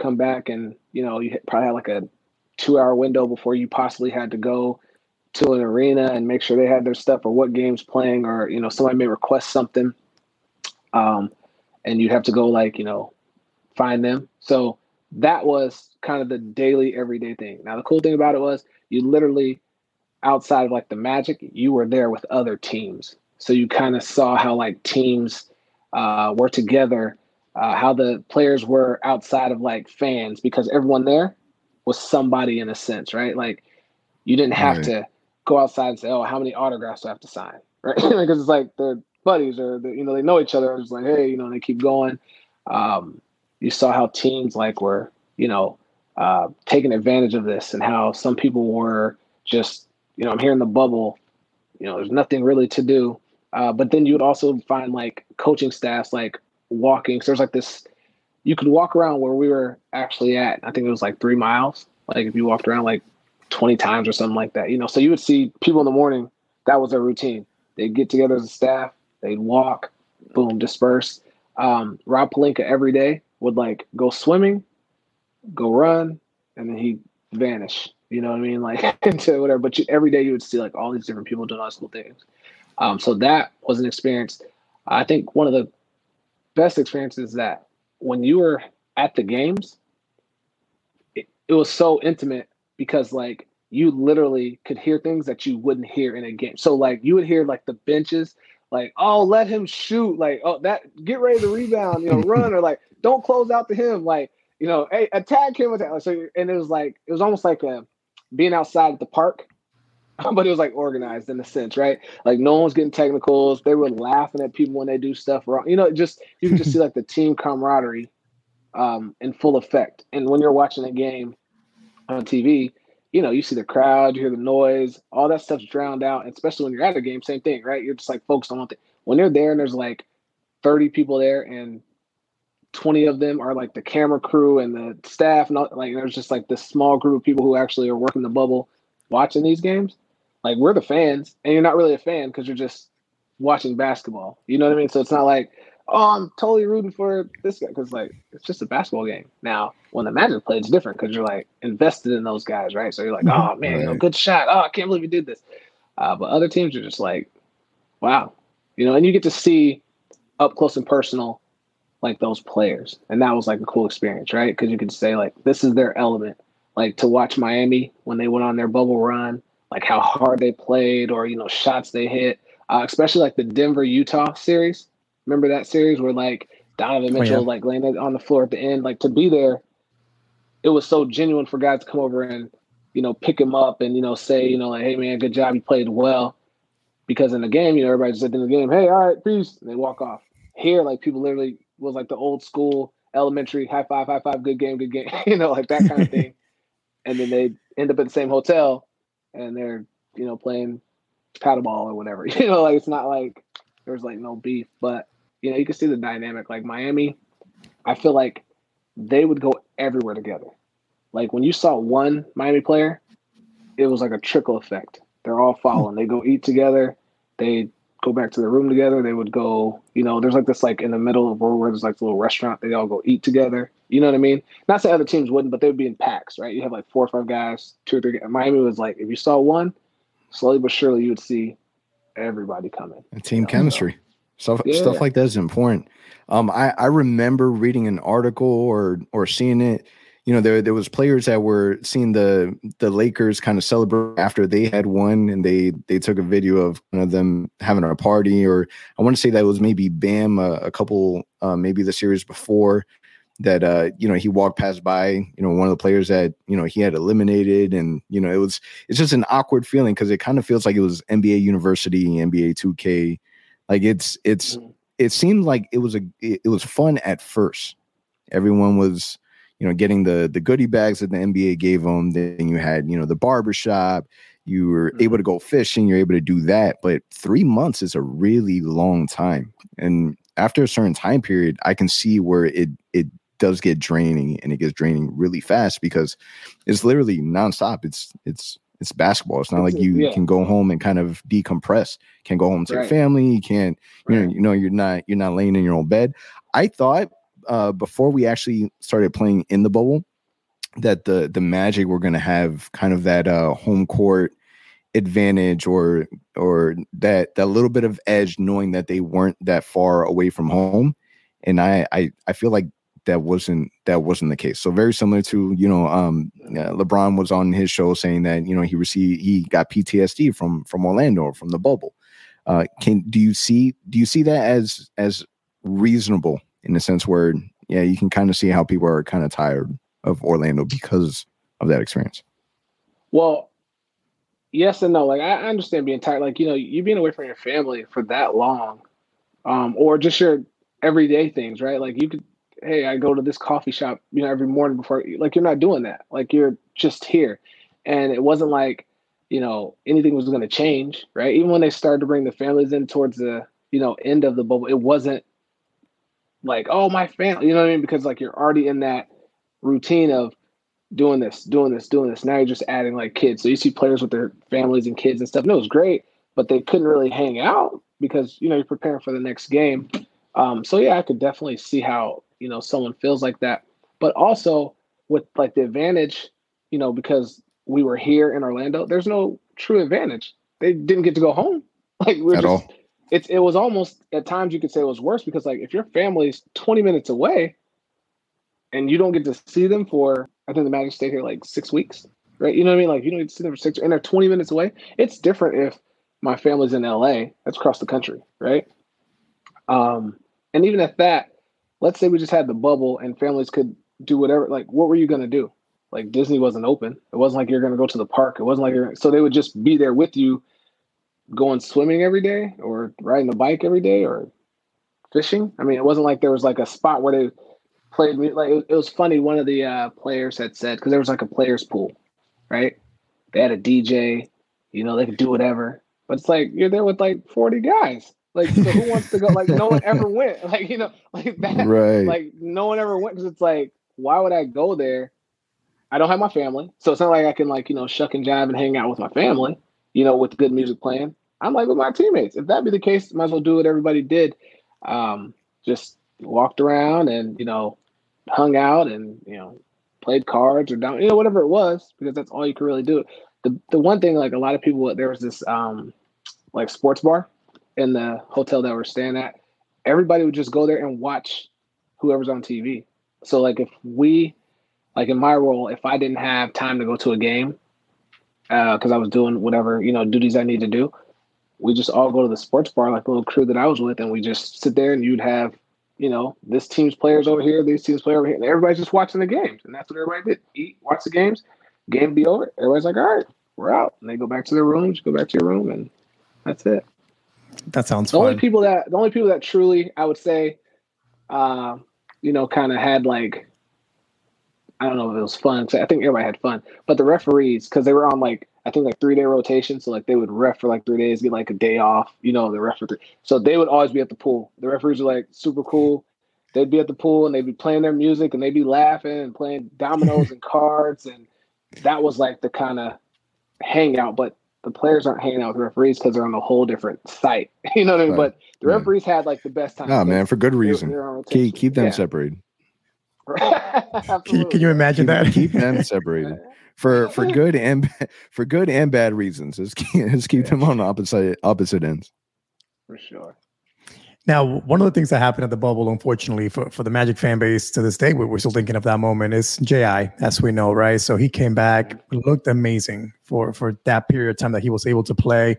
come back and you know, you probably had like a two hour window before you possibly had to go to an arena and make sure they had their stuff or what game's playing or you know somebody may request something um, and you'd have to go like you know find them. So that was kind of the daily everyday thing. Now the cool thing about it was you literally outside of like the magic you were there with other teams. So you kind of saw how like teams uh, were together uh, how the players were outside of like fans because everyone there was somebody in a sense right? Like you didn't have right. to go outside and say oh how many autographs do i have to sign? Right? Because it's like the buddies or the, you know they know each other. It's like hey, you know, they keep going. Um, you saw how teams like were you know uh, taking advantage of this and how some people were just you know I'm here in the bubble. You know, there's nothing really to do. Uh, but then you would also find like coaching staffs like walking. So there's like this. You could walk around where we were actually at. I think it was like three miles. Like if you walked around like 20 times or something like that, you know. So you would see people in the morning. That was their routine. They'd get together as a staff, They'd walk, boom, disperse. Um, Rob Pelinka every day would like go swimming, go run, and then he'd vanish. You know what I mean? Like into whatever. But you, every day you would see like all these different people doing all these cool things. Um, so that was an experience. I think one of the best experiences that when you were at the games, it, it was so intimate because like you literally could hear things that you wouldn't hear in a game. So like you would hear like the benches like, oh, let him shoot. Like, oh, that get ready to rebound, you know, run or like don't close out to him. Like, you know, hey, attack him. Attack. So, and it was like it was almost like a, being outside at the park, but it was like organized in a sense, right? Like no one's getting technicals. They were laughing at people when they do stuff wrong. You know, just you can just see like the team camaraderie um, in full effect. And when you're watching a game on TV, you know, you see the crowd, you hear the noise, all that stuff's drowned out. And especially when you're at a game, same thing, right? You're just like focused on one thing. When they're there and there's like 30 people there and 20 of them are like the camera crew and the staff and all, like there's just like this small group of people who actually are working the bubble watching these games like we're the fans and you're not really a fan because you're just watching basketball you know what i mean so it's not like oh i'm totally rooting for this guy because like it's just a basketball game now when the magic play it's different because you're like invested in those guys right so you're like oh man right. you know, good shot oh i can't believe you did this uh, but other teams are just like wow you know and you get to see up close and personal like those players. And that was like a cool experience, right? Because you could say like this is their element. Like to watch Miami when they went on their bubble run, like how hard they played or you know shots they hit, uh, especially like the Denver Utah series. Remember that series where like Donovan oh, Mitchell oh, yeah. like landed on the floor at the end, like to be there. It was so genuine for guys to come over and you know pick him up and you know say you know like hey man good job you played well because in the game you know everybody just at the end of the game hey all right peace and they walk off here like people literally was like the old school elementary high five, high five, good game, good game, you know, like that kind of thing. and then they end up at the same hotel and they're, you know, playing paddleball or whatever. You know, like it's not like there's like no beef, but you know, you can see the dynamic. Like Miami, I feel like they would go everywhere together. Like when you saw one Miami player, it was like a trickle effect. They're all following. They go eat together. They go back to the room together. They would go, you know, there's like this like in the middle of where there's like a little restaurant. They all go eat together. You know what I mean? Not say other teams wouldn't, but they would be in packs, right? You have like four or five guys, two or three. Guys. Miami was like, if you saw one, slowly but surely you would see everybody coming. And team you know, chemistry. Stuff yeah. stuff like that is important. Um, I, I remember reading an article or or seeing it you know there there was players that were seeing the the Lakers kind of celebrate after they had won and they they took a video of one of them having a party or I want to say that was maybe Bam a, a couple uh, maybe the series before that uh you know he walked past by you know one of the players that you know he had eliminated and you know it was it's just an awkward feeling because it kind of feels like it was NBA University NBA 2K like it's it's mm. it seemed like it was a it, was fun at first everyone was you know, getting the the goodie bags that the NBA gave them. Then you had, you know, the barbershop. You were able to go fishing. You're able to do that. But three months is a really long time. And after a certain time period, I can see where it it does get draining and it gets draining really fast because it's literally nonstop. It's it's it's basketball. It's not like you yeah. can go home and kind of decompress. Can't go home to right. your family. You can't. You right. know. You know. You're not. You're not laying in your own bed. I thought uh, before we actually started playing in the bubble that the the Magic were going to have kind of that uh, home court advantage or or that that little bit of edge knowing that they weren't that far away from home and I I, I feel like that wasn't that wasn't the case so very similar to you know um uh, LeBron was on his show saying that you know he received he got PTSD from from Orlando from the bubble uh can do you see do you see that as as reasonable in the sense where yeah, you can kind of see how people are kind of tired of Orlando because of that experience. Well, yes and no. Like I understand being tired. Like you know, you being away from your family for that long, um, or just your everyday things, right? Like you could, hey, I go to this coffee shop, you know, every morning before. Like you're not doing that. Like you're just here, and it wasn't like you know anything was going to change, right? Even when they started to bring the families in towards the you know end of the bubble, it wasn't like, oh, my family, you know what I mean? Because like you're already in that routine of doing this, doing this, doing this. Now you're just adding like kids. So you see players with their families and kids and stuff. No, it was great, but they couldn't really hang out because you know you're preparing for the next game. Um, so yeah, I could definitely see how you know someone feels like that. But also with like the advantage, you know, because we were here in Orlando, there's no true advantage. They didn't get to go home. Like we're At just all it's it was almost at times you could say it was worse because like if your family's 20 minutes away and you don't get to see them for I think the Magic stayed here like six weeks, right? You know what I mean? Like you don't get to see them for six and they're 20 minutes away. It's different if my family's in LA, that's across the country, right? Um, and even at that, let's say we just had the bubble and families could do whatever, like what were you gonna do? Like Disney wasn't open. It wasn't like you're gonna go to the park. It wasn't like you're so they would just be there with you going swimming every day or riding a bike every day or fishing. I mean, it wasn't like there was like a spot where they played. Like it, was funny. One of the uh, players had said because there was like a players pool, right? They had a DJ. You know, they could do whatever. But it's like you're there with like 40 guys. Like, so who wants to go? Like, no one ever went. Like, you know, like that. Right. Like, no one ever went because it's like, why would I go there? I don't have my family, so it's not like I can like you know shuck and jive and hang out with my family. You know, with good music playing. I'm like with my teammates. If that be the case, might as well do what everybody did. Um, just walked around and you know hung out and you know played cards or down you know whatever it was because that's all you could really do. The the one thing like a lot of people there was this um like sports bar in the hotel that we're staying at. Everybody would just go there and watch whoever's on TV. So like if we like in my role, if I didn't have time to go to a game because uh, I was doing whatever you know duties I need to do, we just all go to the sports bar like the little crew that I was with, and we just sit there and you'd have you know, this team's players over here, these team's players over here, and everybody's just watching the games. And that's what everybody did. Eat, watch the games, game be over. Everybody's like, all right, we're out. And they go back to their rooms, go back to your room, and that's it. That sounds the fun. only people that the only people that truly I would say uh, you know, kind of had like I don't know if it was fun. I think everybody had fun, but the referees because they were on like I think like three day rotation, so like they would ref for like three days, get like a day off. You know, the ref for three. So they would always be at the pool. The referees were like super cool. They'd be at the pool and they'd be playing their music and they'd be laughing and playing dominoes and cards and that was like the kind of hangout. But the players aren't hanging out with referees because they're on a whole different site. You know what I mean? Right. But the referees yeah. had like the best time. No, man, for good reason. They were, they keep, keep them yeah. separated. can, can, you imagine keep, that? keep them separated for for good and for good and bad reasons. Just keep, just keep yeah. them on opposite opposite ends. For sure. Now, one of the things that happened at the bubble, unfortunately, for, for the Magic fan base to this day, we're still thinking of that moment, is J.I., as we know, right? So he came back, looked amazing for, for that period of time that he was able to play.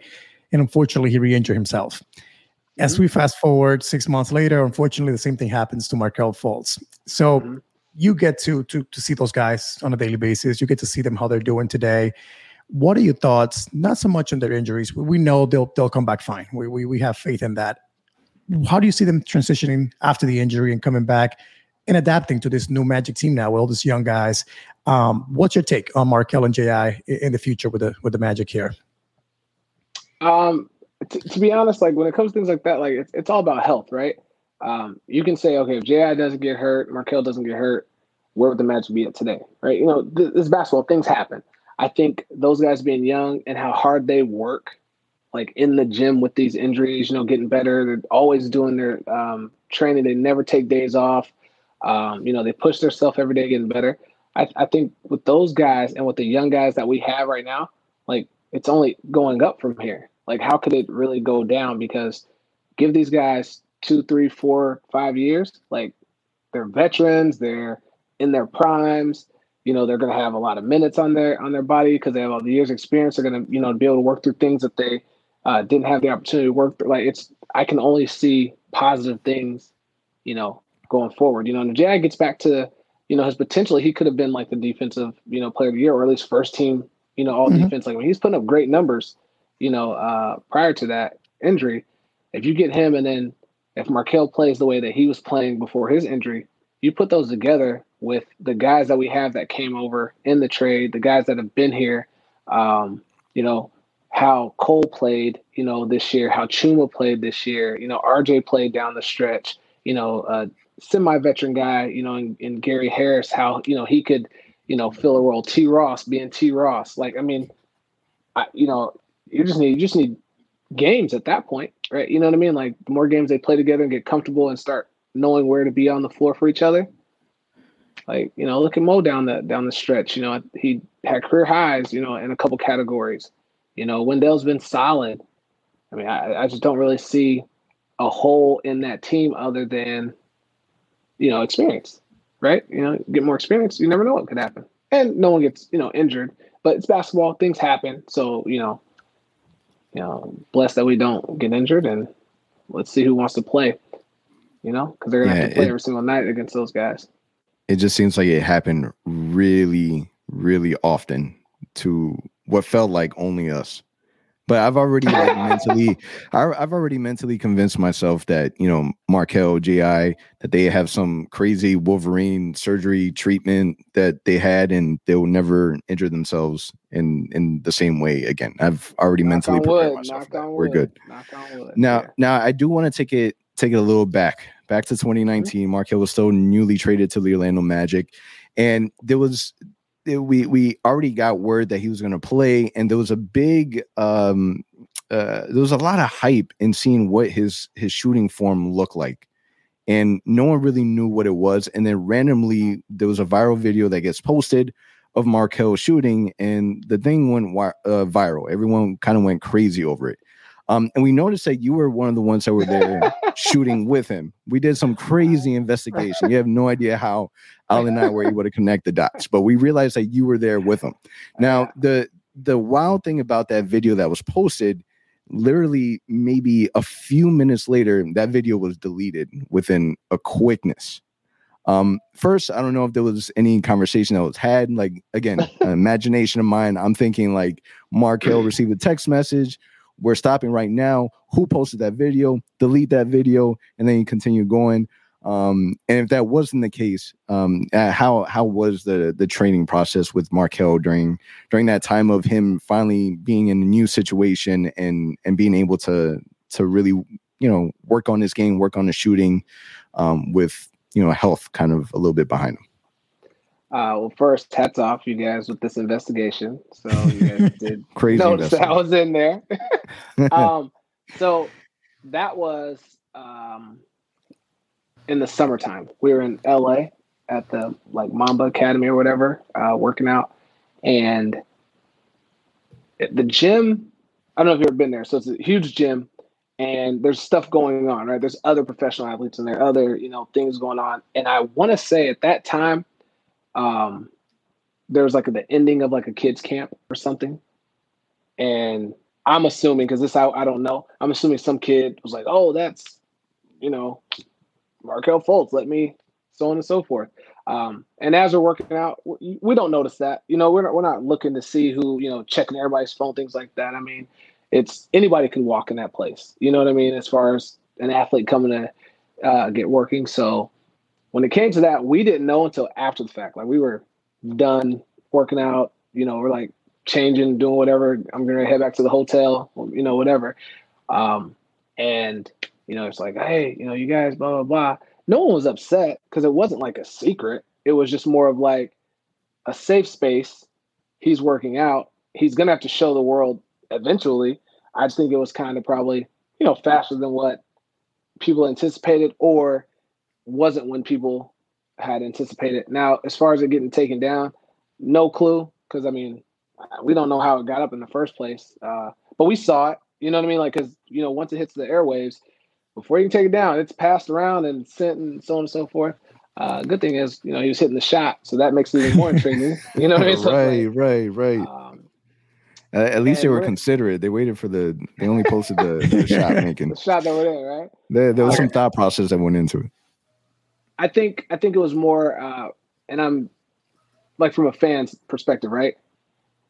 And unfortunately, he re injured himself. As mm-hmm. we fast forward six months later, unfortunately, the same thing happens to Markelle Fultz. So mm-hmm. you get to, to, to see those guys on a daily basis, you get to see them how they're doing today. What are your thoughts? Not so much on their injuries. We know they'll they'll come back fine. We, we, we have faith in that how do you see them transitioning after the injury and coming back and adapting to this new Magic team now with all these young guys? Um, what's your take on Markelle and Ji in the future with the with the Magic here? Um, t- to be honest, like when it comes to things like that, like it's, it's all about health, right? Um, you can say, okay, if Ji doesn't get hurt, Markelle doesn't get hurt, where would the Magic be at today, right? You know, this, this basketball things happen. I think those guys being young and how hard they work like in the gym with these injuries, you know, getting better. They're always doing their um, training. They never take days off. Um, you know, they push themselves every day, getting better. I, I think with those guys and with the young guys that we have right now, like it's only going up from here. Like, how could it really go down? Because give these guys two, three, four, five years, like they're veterans, they're in their primes. You know, they're going to have a lot of minutes on their on their body because they have all the years experience. They're going to, you know, be able to work through things that they uh, didn't have the opportunity to work. Like it's, I can only see positive things, you know, going forward. You know, and the Jag gets back to, you know, his potential. He could have been like the defensive, you know, player of the year, or at least first team, you know, all mm-hmm. defense. Like when he's putting up great numbers, you know, uh, prior to that injury. If you get him, and then if Markelle plays the way that he was playing before his injury, you put those together with the guys that we have that came over in the trade, the guys that have been here. Um, you know, how Cole played, you know, this year, how Chuma played this year, you know, RJ played down the stretch, you know, a semi-veteran guy, you know, in, in Gary Harris, how, you know, he could, you know, fill a role. T Ross being T Ross. Like, I mean, I, you know, you just need, you just need games at that point, right? You know what I mean? Like the more games they play together and get comfortable and start knowing where to be on the floor for each other. Like, you know, look at Mo down the down the stretch. You know, he had career highs, you know, in a couple categories. You know, Wendell's been solid. I mean, I, I just don't really see a hole in that team other than, you know, experience, right? You know, get more experience. You never know what could happen. And no one gets, you know, injured. But it's basketball. Things happen. So, you know, you know, blessed that we don't get injured and let's see who wants to play. You know, because they're gonna yeah, have to play it, every single night against those guys. It just seems like it happened really, really often to what felt like only us. but I've already like mentally, I've already mentally convinced myself that you know Markelle Gi that they have some crazy Wolverine surgery treatment that they had, and they will never injure themselves in in the same way again. I've already knock mentally prepared wood, myself. We're good. Now, yeah. now I do want to take it take it a little back back to 2019. Mm-hmm. Markelle was still newly traded to the Orlando Magic, and there was we we already got word that he was going to play, and there was a big um, uh, there was a lot of hype in seeing what his his shooting form looked like, and no one really knew what it was. And then randomly, there was a viral video that gets posted of Markelle shooting, and the thing went wi- uh, viral. Everyone kind of went crazy over it. Um, and we noticed that you were one of the ones that were there shooting with him. We did some crazy investigation. You have no idea how Al and I were able to connect the dots, but we realized that you were there with him. Now, the the wild thing about that video that was posted, literally maybe a few minutes later, that video was deleted within a quickness. Um, first, I don't know if there was any conversation that was had. Like again, imagination of mine. I'm thinking like Markelle received a text message we're stopping right now. Who posted that video? Delete that video, and then you continue going. Um, and if that wasn't the case, um, uh, how how was the the training process with Markelle during during that time of him finally being in a new situation and and being able to to really you know work on his game, work on the shooting, um, with you know health kind of a little bit behind him. Uh, well, first, hats off you guys with this investigation. So you guys did crazy. Notice that I was in there. um, so that was um, in the summertime. We were in LA at the like Mamba Academy or whatever, uh, working out, and the gym. I don't know if you've ever been there. So it's a huge gym, and there's stuff going on. Right, there's other professional athletes in there, other you know things going on. And I want to say at that time um, there was like the ending of like a kids camp or something, and I'm assuming because this I, I don't know. I'm assuming some kid was like, "Oh, that's you know, Markelle Fultz. Let me so on and so forth." Um, and as we're working out, we, we don't notice that. You know, we're not, we're not looking to see who you know checking everybody's phone, things like that. I mean, it's anybody can walk in that place. You know what I mean? As far as an athlete coming to uh, get working, so when it came to that, we didn't know until after the fact. Like we were done working out, you know, we're like changing, doing whatever. I'm gonna head back to the hotel, you know, whatever. Um, and you know, it's like, hey, you know, you guys, blah blah blah. No one was upset because it wasn't like a secret. It was just more of like a safe space. He's working out. He's gonna have to show the world eventually. I just think it was kind of probably, you know, faster than what people anticipated, or wasn't when people had anticipated. Now, as far as it getting taken down, no clue because I mean, we don't know how it got up in the first place. Uh, but we saw it. You know what I mean? Like, because you know, once it hits the airwaves, before you can take it down, it's passed around and sent and so on and so forth. Uh, good thing is, you know, he was hitting the shot, so that makes it even more intriguing. You know what I mean? So right, like, right, right. Um, uh, at least they were considerate. They waited for the. They only posted the, the shot making. the shot that went in, right? There, there was some thought process that went into it. I think I think it was more, uh, and I'm like from a fan's perspective, right?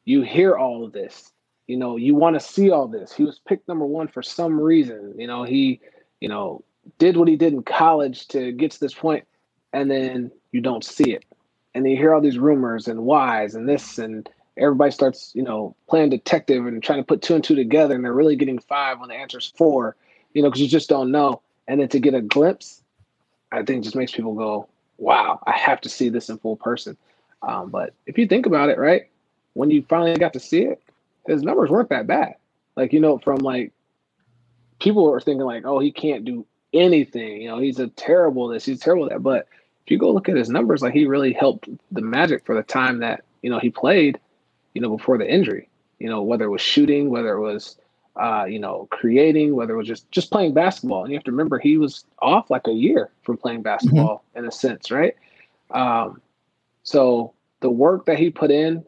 You hear all of this, you know, you want to see all this. He was picked number one for some reason. You know, he, you know, did what he did in college to get to this point, and then you don't see it, and then you hear all these rumors and whys and this and everybody starts, you know, playing detective and trying to put two and two together, and they're really getting five when the answer is four, you know, because you just don't know. And then to get a glimpse I think just makes people go, wow, I have to see this in full person. Um, but if you think about it, right, when you finally got to see it, his numbers weren't that bad. Like, you know, from like people were thinking like, oh, he can't do anything. You know, he's a terrible this, he's terrible that. But if you go look at his numbers, like he really helped the Magic for the time that, you know, he played, you know, before the injury. You know, whether it was shooting, whether it was uh, you know, creating, whether it was just just playing basketball. And you have to remember he was off like a year from playing basketball mm-hmm. in a sense, right? Um, so the work that he put in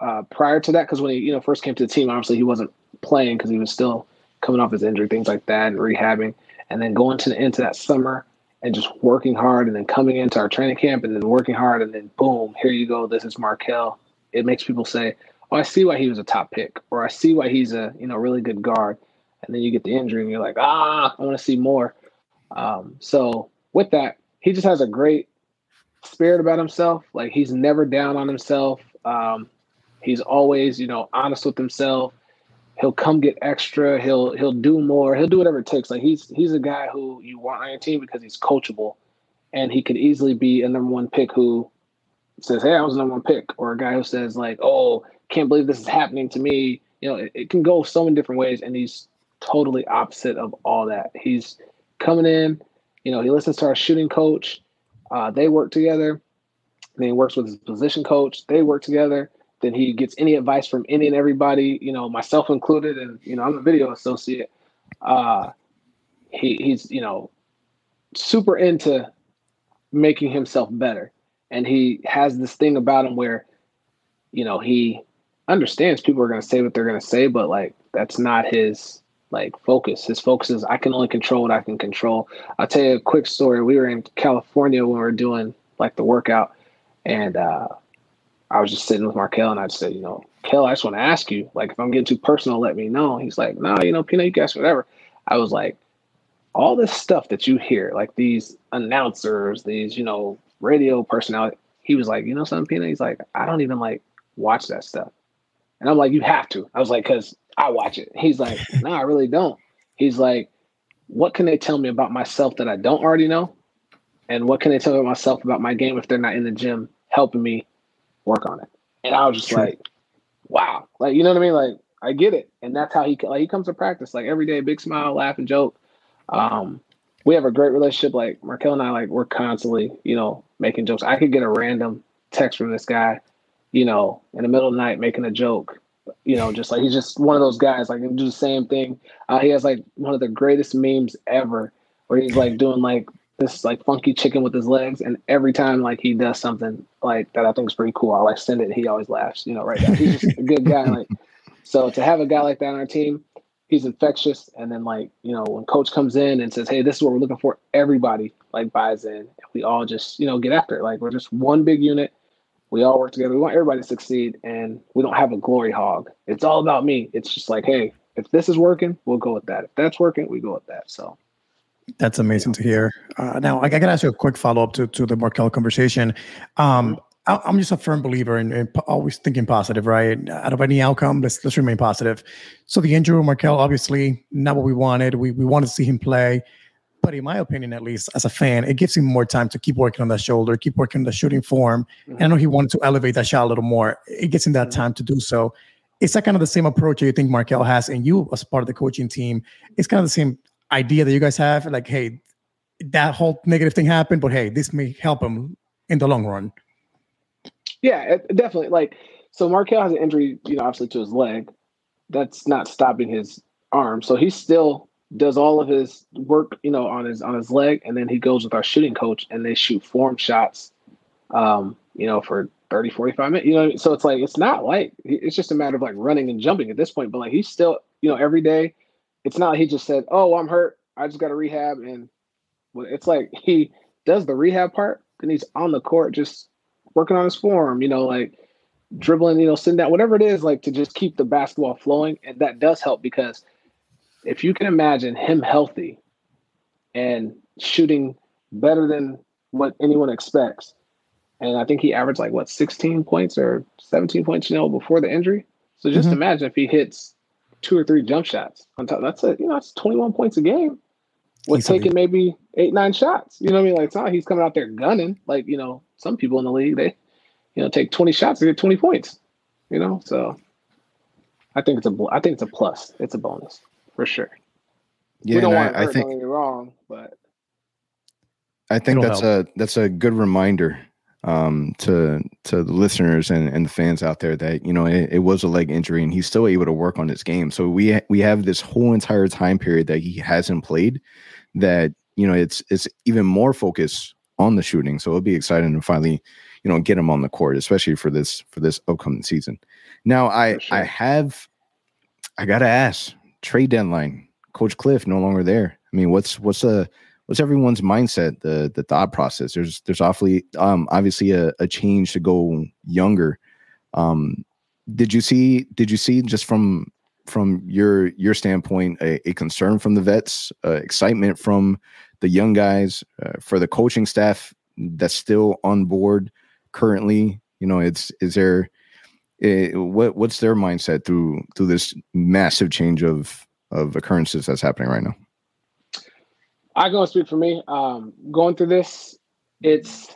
uh, prior to that, because when he you know first came to the team, obviously he wasn't playing because he was still coming off his injury, things like that, and rehabbing, and then going to the, into that summer and just working hard, and then coming into our training camp and then working hard, and then boom, here you go. This is Markelle. It makes people say, oh, I see why he was a top pick, or I see why he's a you know really good guard. And then you get the injury, and you're like, ah, I want to see more. Um, so with that, he just has a great spirit about himself. Like he's never down on himself. Um, he's always you know honest with himself. He'll come get extra. He'll he'll do more. He'll do whatever it takes. Like he's he's a guy who you want on your team because he's coachable, and he could easily be a number one pick who says, "Hey, I was number one pick," or a guy who says like, "Oh, can't believe this is happening to me." You know, it, it can go so many different ways, and he's totally opposite of all that. He's coming in. You know, he listens to our shooting coach. Uh, they work together. Then he works with his position coach. They work together. Then he gets any advice from any and everybody, you know, myself included, and you know, I'm a video associate. Uh, he, he's you know super into making himself better and he has this thing about him where you know he understands people are going to say what they're going to say but like that's not his like focus his focus is i can only control what i can control i'll tell you a quick story we were in california when we were doing like the workout and uh i was just sitting with markelle and i said you know kel i just want to ask you like if i'm getting too personal let me know he's like no you know Pnutt you guys whatever i was like all this stuff that you hear like these announcers these you know radio personality. He was like, you know something, Pina? He's like, I don't even like watch that stuff. And I'm like, you have to. I was like, because I watch it. He's like, no, I really don't. He's like, what can they tell me about myself that I don't already know? And what can they tell me about myself about my game if they're not in the gym helping me work on it? And I was just like, wow. Like, you know what I mean? Like, I get it. And that's how he like he comes to practice like every day, big smile, laugh and joke. Um, we have a great relationship. Like Markelle and I, like we're constantly, you know, making jokes. I could get a random text from this guy, you know, in the middle of the night making a joke. You know, just like he's just one of those guys. Like do the same thing. Uh, he has like one of the greatest memes ever, where he's like doing like this like funky chicken with his legs, and every time like he does something like that, I think is pretty cool. I like send it. he always laughs. You know, right? Now. He's just a good guy. Like so, to have a guy like that on our team, he's infectious. And then like, you know, when coach comes in and says, Hey, this is what we're looking for, everybody like buys in. And We all just, you know, get after it. Like we're just one big unit. We all work together. We want everybody to succeed and we don't have a glory hog. It's all about me. It's just like, hey, if this is working, we'll go with that. If that's working, we go with that. So that's amazing to hear. Uh, now, I, I got to ask you a quick follow up to, to the Markelle conversation. Um, I'm just a firm believer in, in, always thinking positive, right? Out of any outcome, let's let's remain positive. So the injury with Markelle, obviously, not what we wanted. We we wanted to see him play, but in my opinion, at least as a fan, it gives him more time to keep working on that shoulder, keep working on the shooting form. Mm-hmm. And I know he wanted to elevate that shot a little more. It gets him that mm-hmm. time to do so. Is that kind of the same approach that you think Markelle has, and you as part of the coaching team? It's kind of the same idea that you guys have. Like, hey, that whole negative thing happened, but hey, this may help him in the long run. Yeah, definitely. Like, so Markelle has an injury, you know, obviously to his leg. That's not stopping his arm. So he's still does all of his work, you know, on his on his leg, and then he goes with our shooting coach and they shoot form shots, um, you know, for 30, 45 minutes. You know, so it's like it's not like it's just a matter of like running and jumping at this point. But like he's still, you know, every day. It's not he just said, "Oh, I'm hurt. I just got to rehab," and it's like he does the rehab part, then he's on the court just working on his form, you know, like dribbling, you know, sitting down, whatever it is, like to just keep the basketball flowing. And that does help because if you can imagine him healthy and shooting better than what anyone expects, and I think he averaged like what 16 points or 17 points, you know, before the injury. So just mm-hmm. imagine if he hits two or three jump shots on top. That's a you know, that's 21 points a game with taking maybe eight, nine shots. You know what I mean? Like it's not he's coming out there gunning. Like, you know, some people in the league, they, you know, take 20 shots to get 20 points. You know, so I think it's a I think it's a plus. It's a bonus for sure. Yeah, we don't want I, I think you're wrong, but I think that's help. a that's a good reminder um, to to the listeners and, and the fans out there that you know it, it, was a leg injury and he's still able to work on his game. So we we have this whole entire time period that he hasn't played that you know it's it's even more focus on the shooting. So it'll be exciting to finally you know get him on the court, especially for this for this upcoming season. Now I sure. I have I gotta ask trade deadline. Coach Cliff no longer there. I mean, what's what's a what's everyone's mindset, the the thought process? There's there's awfully um obviously a, a change to go younger. Um did you see? Did you see just from from your your standpoint a, a concern from the vets, uh, excitement from the young guys, uh, for the coaching staff that's still on board currently? You know, it's is there uh, what what's their mindset through through this massive change of of occurrences that's happening right now? I and speak for me. Um, going through this, it's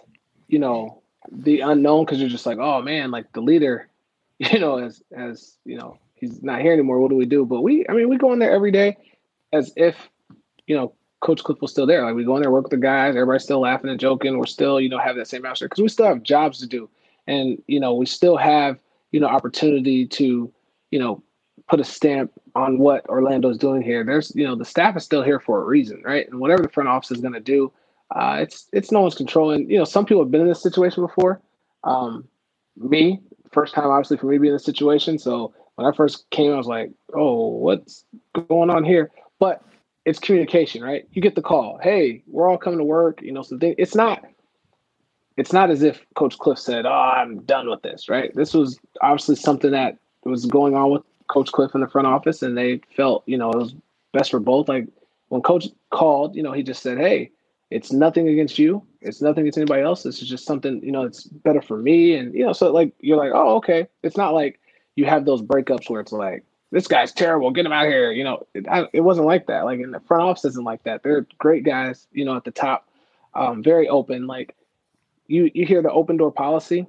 you know the unknown because you're just like, oh man, like the leader, you know, as as you know, he's not here anymore. What do we do? But we, I mean, we go in there every day as if you know Coach Cliff was still there. Like we go in there, work with the guys, everybody's still laughing and joking. We're still, you know, have that same atmosphere because we still have jobs to do, and you know, we still have you know opportunity to you know put a stamp on what Orlando's doing here. There's, you know, the staff is still here for a reason, right? And whatever the front office is going to do, uh, it's it's no one's controlling. You know, some people have been in this situation before. Um, me, first time, obviously, for me being in this situation. So when I first came, I was like, "Oh, what's going on here?" But it's communication, right? You get the call, "Hey, we're all coming to work." You know, so they, it's not. It's not as if Coach Cliff said, "Oh, I'm done with this." Right? This was obviously something that was going on with Coach Cliff in the front office, and they felt you know it was best for both. Like when Coach called, you know, he just said, "Hey, it's nothing against you. It's nothing against anybody else. This is just something you know. It's better for me." And you know, so like you're like, "Oh, okay." It's not like you have those breakups where it's like, "This guy's terrible. Get him out here." You know, it, I, it wasn't like that. Like in the front office isn't like that. They're great guys. You know, at the top, um, very open. Like you you hear the open door policy.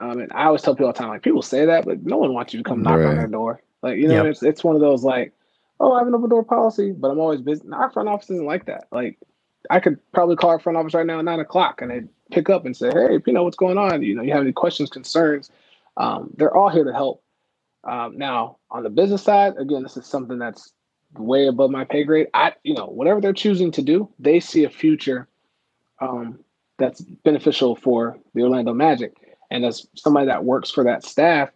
Um, and I always tell people all the time, like people say that, but no one wants you to come knock right. on their door. Like, you know, yep. it's it's one of those like, oh, I have an open door policy, but I'm always busy. Our front office isn't like that. Like, I could probably call our front office right now at nine o'clock and they pick up and say, hey, you know, what's going on? You know, you have any questions, concerns? Um, they're all here to help. Um, now, on the business side, again, this is something that's way above my pay grade. I, you know, whatever they're choosing to do, they see a future um, that's beneficial for the Orlando Magic. And as somebody that works for that staff,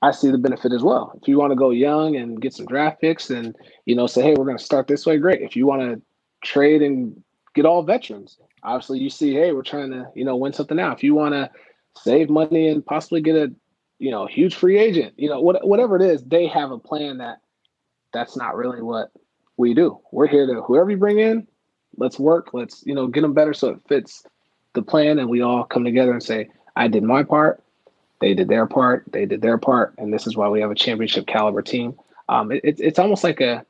I see the benefit as well. If you want to go young and get some draft picks and, you know, say, hey, we're going to start this way, great. If you want to trade and get all veterans, obviously you see, hey, we're trying to, you know, win something now. If you want to save money and possibly get a, you know, huge free agent, you know, what, whatever it is, they have a plan that that's not really what we do. We're here to, whoever you bring in, let's work, let's, you know, get them better so it fits the plan and we all come together and say, I did my part they did their part. They did their part, and this is why we have a championship caliber team. Um, it, it's it's almost like a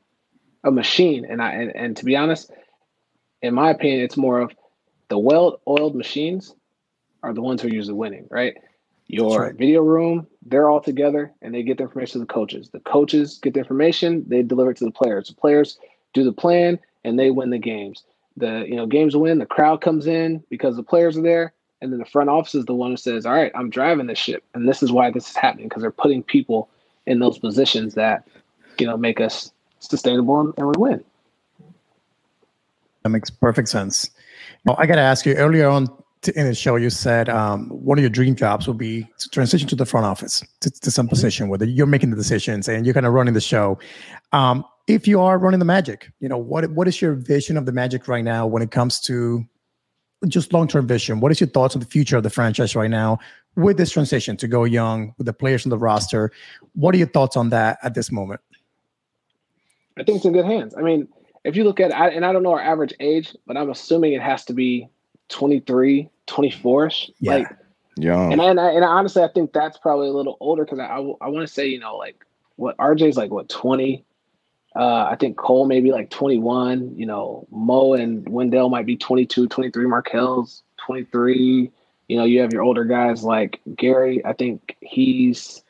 a machine, and I and, and to be honest, in my opinion, it's more of the well-oiled machines are the ones who are usually winning, right? Your right. video room, they're all together and they get the information to the coaches. The coaches get the information, they deliver it to the players. The players do the plan and they win the games. The you know games win, the crowd comes in because the players are there and then the front office is the one who says, "All right, I'm driving this ship, and this is why this is happening because they're putting people in those positions that you know make us sustainable and, and we win." That makes perfect sense. Well, I got to ask you earlier on in the show, you said um, one of your dream jobs would be to transition to the front office to, to some mm-hmm. position where you're making the decisions and you're kind of running the show. Um, if you are running the Magic, you know what what is your vision of the Magic right now when it comes to just long term vision. What is your thoughts on the future of the franchise right now with this transition to go young with the players on the roster? What are your thoughts on that at this moment? I think it's in good hands. I mean, if you look at and I don't know our average age, but I'm assuming it has to be 23, 24 ish. Yeah. Like, young. And I, and I, and honestly, I think that's probably a little older because I, I, I want to say, you know, like what RJ's like, what, 20, uh, I think Cole may be like 21. You know, Mo and Wendell might be 22, 23. Markelle's 23. You know, you have your older guys like Gary. I think he's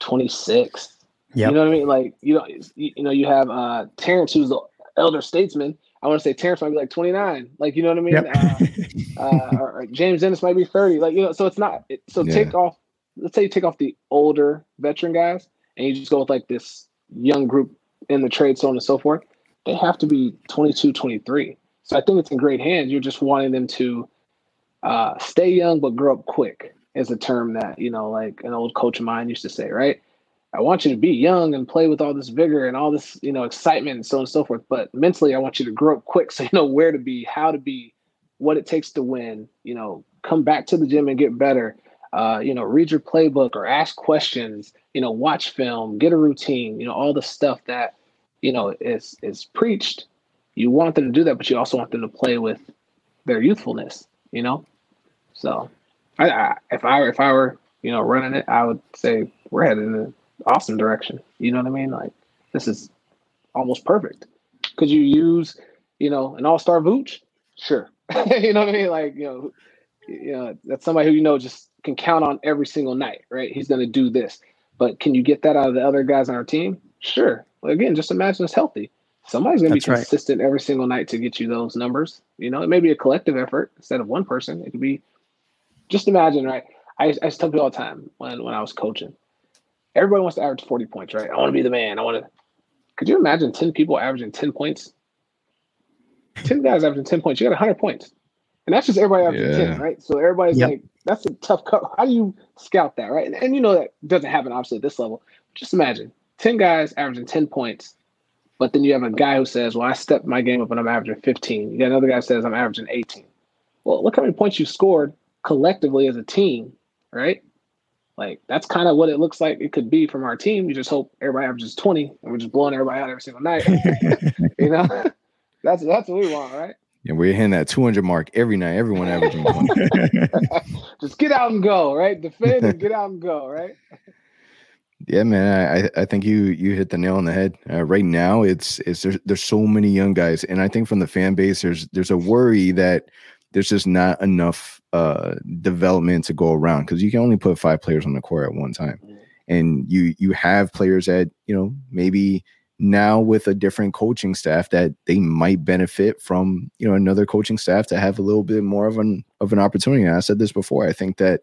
26. Yep. You know what I mean? Like, you know, you know, you have uh, Terrence, who's the elder statesman. I want to say Terrence might be like 29. Like, you know what I mean? Yep. uh, uh, or, or James Ennis might be 30. Like, you know, so it's not. It, so yeah. take off. Let's say you take off the older veteran guys, and you just go with like this young group in the trade, so on and so forth, they have to be 22, 23. So I think it's in great hands. You're just wanting them to uh, stay young but grow up quick is a term that, you know, like an old coach of mine used to say, right? I want you to be young and play with all this vigor and all this, you know, excitement and so on and so forth. But mentally, I want you to grow up quick so you know where to be, how to be, what it takes to win, you know, come back to the gym and get better. uh, you know, read your playbook or ask questions, you know, watch film, get a routine, you know, all the stuff that, you know, is is preached. You want them to do that, but you also want them to play with their youthfulness, you know? So I, I if I were if I were, you know, running it, I would say we're headed in awesome direction. You know what I mean? Like this is almost perfect. Could you use, you know, an all-star Vooch? Sure. you know what I mean? Like, you know, you know, that's somebody who you know just can count on every single night, right? He's going to do this. But can you get that out of the other guys on our team? Sure. Well, again, just imagine it's healthy. Somebody's going to be consistent right. every single night to get you those numbers. You know, it may be a collective effort instead of one person. It could be just imagine, right? I, I tell people all the time when, when I was coaching, everybody wants to average 40 points, right? I want to be the man. I want to. Could you imagine 10 people averaging 10 points? 10 guys averaging 10 points. You got 100 points. And that's just everybody averaging yeah. 10, right? So everybody's yep. like, that's a tough cut. How do you scout that, right? And, and, you know that doesn't happen obviously at this level. Just imagine 10 guys averaging 10 points, but then you have a guy who says, Well, I stepped my game up and I'm averaging 15. You got another guy says I'm averaging 18. Well, look how many points you scored collectively as a team, right? Like that's kind of what it looks like it could be from our team. You just hope everybody averages 20 and we're just blowing everybody out every single night. you know? that's that's what we want, right? Yeah, we're hitting that 200 mark every night. Everyone averaging 20. Just get out and go, right? Defend and get out and go, right? Yeah, man, I I think you you hit the nail on the head. Uh, right now, it's it's there's there's so many young guys, and I think from the fan base, there's there's a worry that there's just not enough uh, development to go around because you can only put five players on the court at one time, mm. and you you have players that you know maybe now with a different coaching staff that they might benefit from you know another coaching staff to have a little bit more of an of an opportunity. And i said this before i think that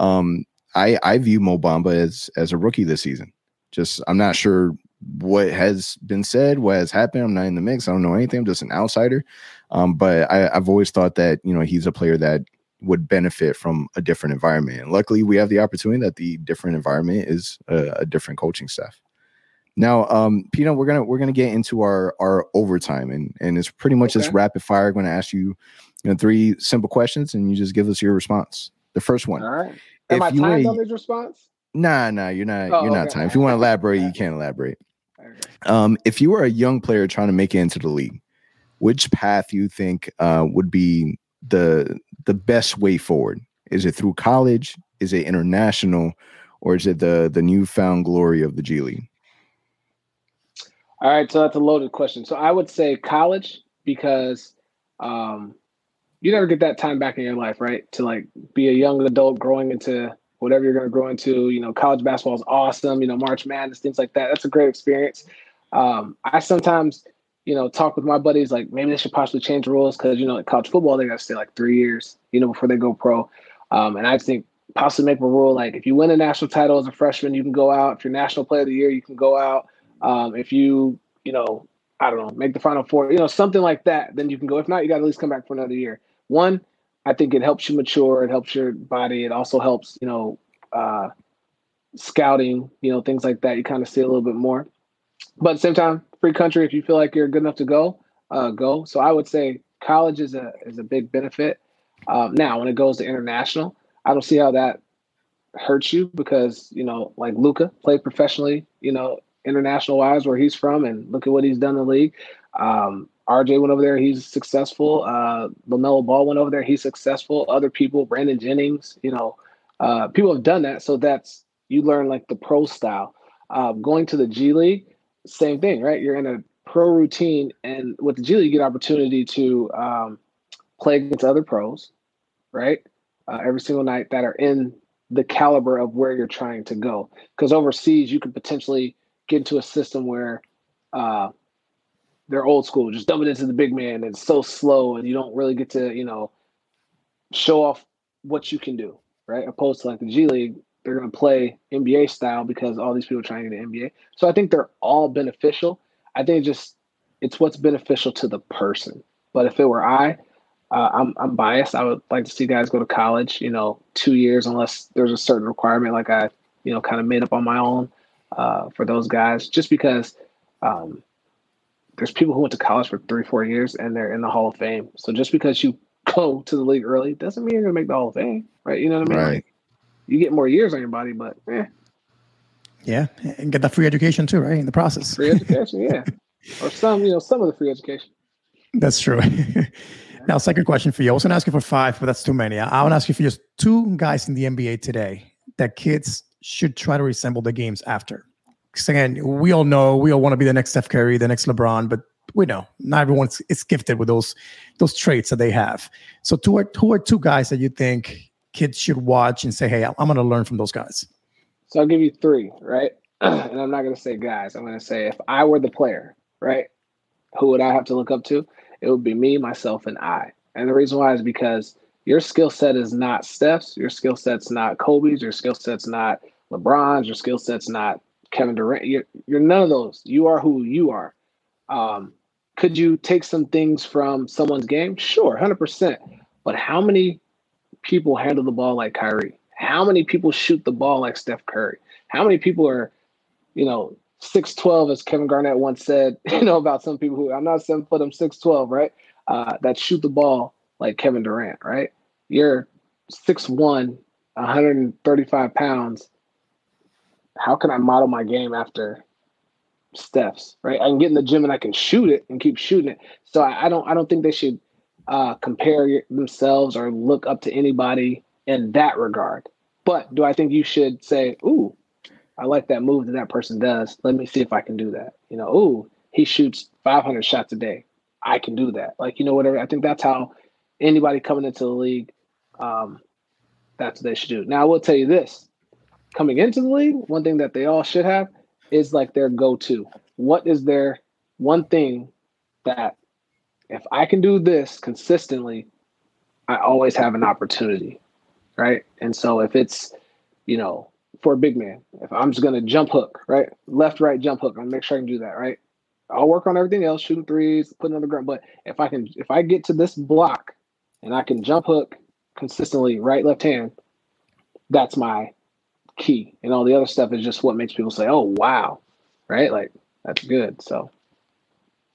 um i i view Mo Bamba as as a rookie this season. Just i'm not sure what has been said what has happened i'm not in the mix i don't know anything i'm just an outsider um but i i've always thought that you know he's a player that would benefit from a different environment and luckily we have the opportunity that the different environment is a, a different coaching staff now, um, Pino, we're gonna we're gonna get into our our overtime, and and it's pretty much okay. just rapid fire. I'm gonna ask you, you know, three simple questions, and you just give us your response. The first one. All right. Am I timed on this response? Nah, nah, you're not. Oh, you're okay. not time. If you want to elaborate, you can elaborate. Um, if you were a young player trying to make it into the league, which path you think uh, would be the the best way forward? Is it through college? Is it international? Or is it the the newfound glory of the G League? All right, so that's a loaded question. So I would say college because um, you never get that time back in your life, right? To like be a young adult growing into whatever you're going to grow into. You know, college basketball is awesome. You know, March Madness, things like that. That's a great experience. Um, I sometimes, you know, talk with my buddies like maybe they should possibly change the rules because you know, like college football they got to stay like three years, you know, before they go pro. Um, and I think possibly make a rule like if you win a national title as a freshman, you can go out. If you're national player of the year, you can go out. Um, if you, you know, I don't know, make the final four, you know, something like that, then you can go. If not, you got to at least come back for another year. One, I think it helps you mature. It helps your body. It also helps, you know, uh, scouting, you know, things like that. You kind of see a little bit more. But at the same time, free country. If you feel like you're good enough to go, uh, go. So I would say college is a is a big benefit. Um, now, when it goes to international, I don't see how that hurts you because you know, like Luka played professionally, you know, international wise where he's from, and look at what he's done in the league. Um, RJ went over there, he's successful. Uh, LaMelo Ball went over there, he's successful. Other people, Brandon Jennings, you know, uh, people have done that. So that's you learn like the pro style. Uh, going to the G League, same thing, right? You're in a pro routine, and with the G League, you get opportunity to um, play against other pros, right? Uh, every single night that are in the caliber of where you're trying to go. Because overseas, you could potentially get into a system where uh, they're old school, just dump it into the big man. And it's so slow, and you don't really get to, you know, show off what you can do, right? Opposed to like the G League, they're going to play NBA style because all these people are trying to get NBA. So I think they're all beneficial. I think just it's what's beneficial to the person. But if it were I, uh, I'm I'm biased. I would like to see guys go to college. You know, two years unless there's a certain requirement, like I, you know, kind of made up on my own uh, for those guys, just because um, there's people who went to college for three, four years and they're in the Hall of Fame. So just because you go to the league early doesn't mean you're gonna make the Hall of Fame, right? You know what I mean? Right. you get more years on your body, but eh. Yeah, and get that free education too, right? In the process. Free education, yeah. or some, you know, some of the free education. That's true. now, second question for you. I was going to ask you for five, but that's too many. I, I want to ask you for just two guys in the NBA today that kids should try to resemble the games after. Again, we all know we all want to be the next Steph Curry, the next LeBron, but we know not everyone is gifted with those those traits that they have. So, two are, who are two guys that you think kids should watch and say, "Hey, I'm going to learn from those guys"? So I'll give you three, right? and I'm not going to say guys. I'm going to say if I were the player, right? Who would I have to look up to? It would be me, myself, and I. And the reason why is because your skill set is not Steph's, your skill set's not Kobe's, your skill set's not LeBron's, your skill set's not Kevin Durant. You're, you're none of those. You are who you are. Um, could you take some things from someone's game? Sure, 100%. But how many people handle the ball like Kyrie? How many people shoot the ball like Steph Curry? How many people are, you know, 6'12, as Kevin Garnett once said, you know, about some people who I'm not seven foot, I'm 6'12, right? Uh, that shoot the ball like Kevin Durant, right? You're 6'1, 135 pounds. How can I model my game after Steph's, right? I can get in the gym and I can shoot it and keep shooting it. So I, I don't I don't think they should uh, compare themselves or look up to anybody in that regard. But do I think you should say, "Ooh, I like that move that that person does. Let me see if I can do that." You know, "Ooh, he shoots 500 shots a day. I can do that." Like you know, whatever. I think that's how anybody coming into the league, um, that's what they should do. Now, I will tell you this: coming into the league, one thing that they all should have is like their go-to. What is their one thing that if I can do this consistently, I always have an opportunity, right? And so if it's, you know, for a big man, if I'm just gonna jump hook, right, left, right, jump hook, I'm gonna make sure I can do that, right? I'll work on everything else, shooting threes, putting on the ground. But if I can, if I get to this block and I can jump hook consistently, right, left hand, that's my key. And all the other stuff is just what makes people say, "Oh, wow," right? Like that's good. So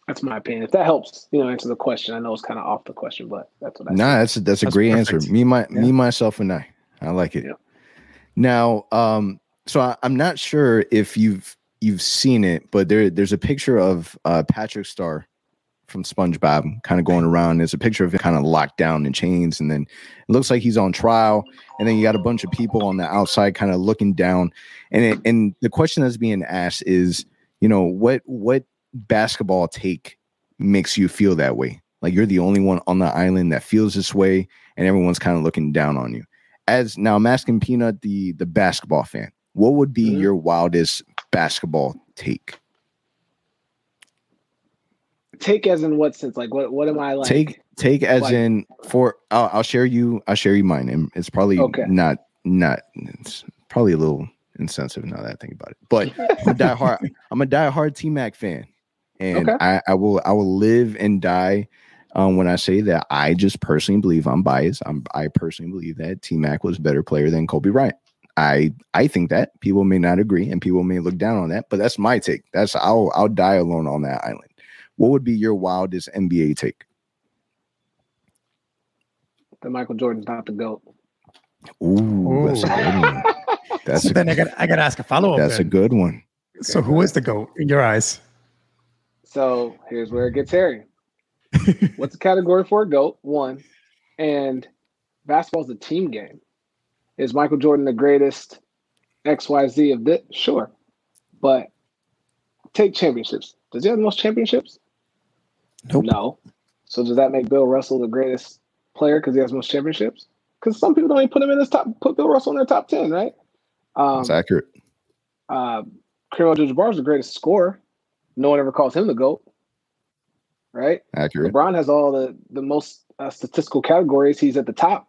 that's my opinion. If that helps, you know, answer the question. I know it's kind of off the question, but that's what I. Nah, that's a, that's a that's great perfect. answer. Me, my yeah. me, myself, and I. I like it. Yeah. Now, um, so I, I'm not sure if you've you've seen it, but there there's a picture of uh, Patrick Star from SpongeBob kind of going around. There's a picture of him kind of locked down in chains, and then it looks like he's on trial. And then you got a bunch of people on the outside kind of looking down. And it, and the question that's being asked is, you know, what what basketball take makes you feel that way? Like you're the only one on the island that feels this way, and everyone's kind of looking down on you. As now, I'm asking Peanut, the the basketball fan, what would be mm-hmm. your wildest basketball take? Take as in what sense? Like what? What am I like? Take take as like, in for. I'll, I'll, share you. I'll share you mine, and it's probably okay. not not. It's probably a little insensitive now that I think about it. But I'm a die hard. I'm a die hard T Mac fan and okay. I, I will I will live and die um, when I say that I just personally believe I'm biased. I'm I personally believe that T Mac was a better player than Kobe Bryant. I I think that people may not agree and people may look down on that, but that's my take. That's I'll I'll die alone on that island. What would be your wildest NBA take? That Michael Jordan's not the goat. Ooh, that's a good one. That's so a, then I got I got to ask a follow up. That's then. a good one. So who is the goat in your eyes? So here's where it gets hairy. What's the category for a GOAT? One. And basketball's a team game. Is Michael Jordan the greatest XYZ of this? Sure. But take championships. Does he have the most championships? Nope. No. So does that make Bill Russell the greatest player because he has most championships? Because some people don't even put him in his top, put Bill Russell in their top 10, right? Um, That's accurate. Uh, Kareem Abdul-Jabbar is the greatest scorer. No one ever calls him the GOAT. Right? Accurate. LeBron has all the, the most uh, statistical categories. He's at the top.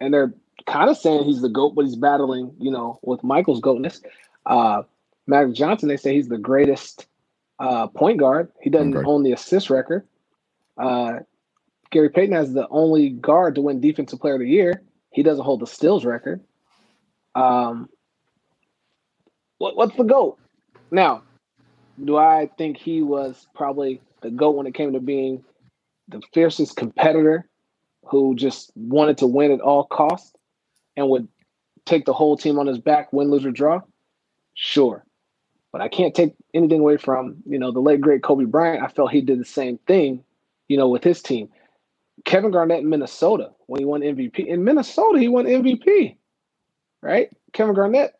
And they're kind of saying he's the GOAT, but he's battling, you know, with Michael's GOATness. Uh, Magic Johnson, they say he's the greatest uh, point guard. He doesn't own the assist record. Uh, Gary Payton has the only guard to win Defensive Player of the Year. He doesn't hold the steals record. Um, what, what's the GOAT? Now, do I think he was probably the GOAT when it came to being the fiercest competitor who just wanted to win at all costs and would take the whole team on his back, win, lose, or draw? Sure. But I can't take anything away from, you know, the late great Kobe Bryant. I felt he did the same thing, you know, with his team. Kevin Garnett in Minnesota when he won MVP. In Minnesota, he won MVP. Right? Kevin Garnett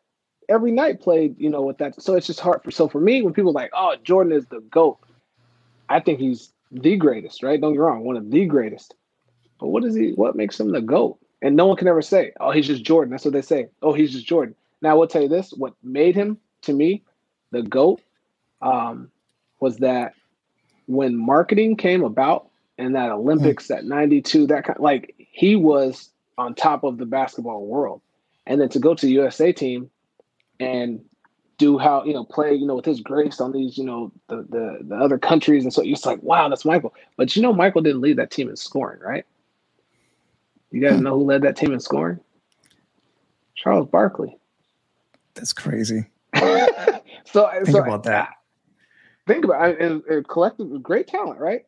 every night played, you know, with that. So it's just hard for so for me, when people like, oh, Jordan is the GOAT, I think he's the greatest, right? Don't get wrong, one of the greatest. But what is he what makes him the GOAT? And no one can ever say, oh, he's just Jordan. That's what they say. Oh, he's just Jordan. Now I will tell you this: what made him to me the GOAT um, was that when marketing came about and that Olympics, that 92, that kind like he was on top of the basketball world. And then to go to the USA team and do how, you know, play, you know, with his grace on these, you know, the the, the other countries. And so it's like, wow, that's Michael. But you know, Michael didn't lead that team in scoring, right? You guys know who led that team in scoring? Charles Barkley. That's crazy. so think so, about that. Think about it. And, and collective, great talent, right?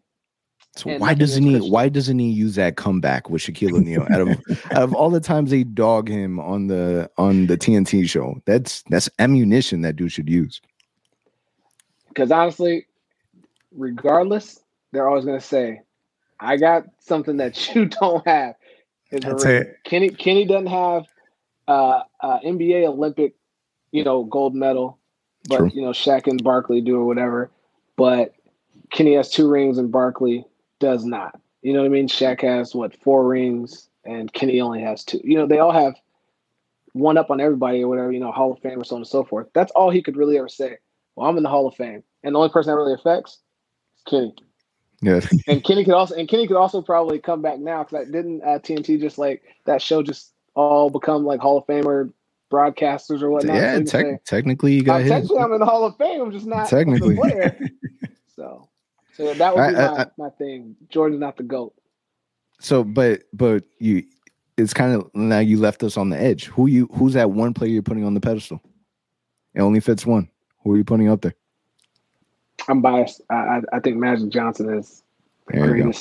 So And why doesn't he? Christian. Why doesn't he use that comeback with Shaquille O'Neal? out of out of all the times they dog him on the on the TNT show, that's that's ammunition that dude should use. Because honestly, regardless, they're always going to say, "I got something that you don't have." Is That's it. Kenny Kenny doesn't have uh, uh, NBA Olympic, you know, gold medal, but True. you know Shaq and Barkley do or whatever. But Kenny has two rings and Barkley does not. You know what I mean? Shaq has what four rings and Kenny only has two. You know, they all have one up on everybody or whatever. You know, Hall of Fame or so on and so forth. That's all he could really ever say. Well, I'm in the Hall of Fame, and the only person that really affects is Kenny. Yeah, And Kenny could also and Kenny could also probably come back now because I didn't uh, TNT just like that show just all become like Hall of Famer broadcasters or whatnot. Yeah. can technically, you got "Uh, technically, I'm in the Hall of Fame. I'm just not Technically. player. so, so that would be I- my, I- my thing. Jordan's not the goat. So, but but you, it's kind of now you left us on the edge. Who you? Who's that one player you're putting on the pedestal? It only fits one. Who are you putting up there? I'm biased. I I, I think Magic Johnson is the There you go.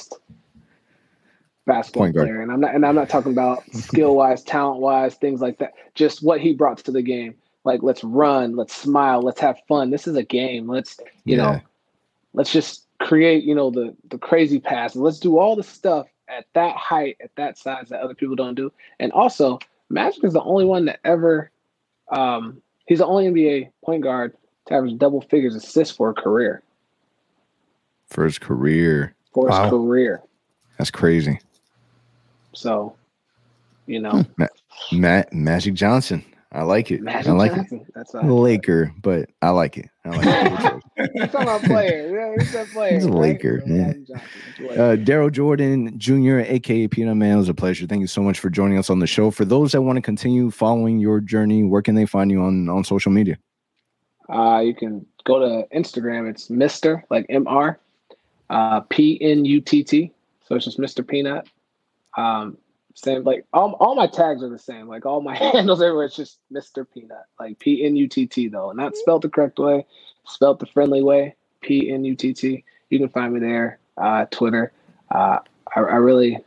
Basketball Point guard. player, and I'm not and I'm not talking about skill wise, talent wise, things like that. Just what he brought to the game. Like let's run, let's smile, let's have fun. This is a game. Let's you know, let's just create you know the the crazy passes. Let's do all the stuff at that height, at that size that other people don't do. And also, Magic is the only one that ever. Um, he's the only NBA point guard to average double figures assists for a career. For his career, For his Wow. career. that's crazy. So, you know, Matt Magic Johnson. I like it. Magic I like Johnson. That's it. a Laker, but I like it. I like it. He's talking about player. Yeah, he's a player. He's a right? Laker, yeah. Magic Johnson, he's a Laker. Uh, Darrell Jordan Jr., aka Peanut Man, it was a pleasure. Thank you so much for joining us on the show. For those that want to continue following your journey, where can they find you on on social media? Uh, you can go to Instagram. It's Mister like M R uh, P N U T T. So it's just Mr. Peanut. Um, same like all, all my tags are the same. Like all my handles everywhere. It's just Mr. Peanut. Like P N U T T though, not spelled the correct way. Spelled the friendly way. P N U T T. You can find me there. Uh, Twitter. Uh, I, I really.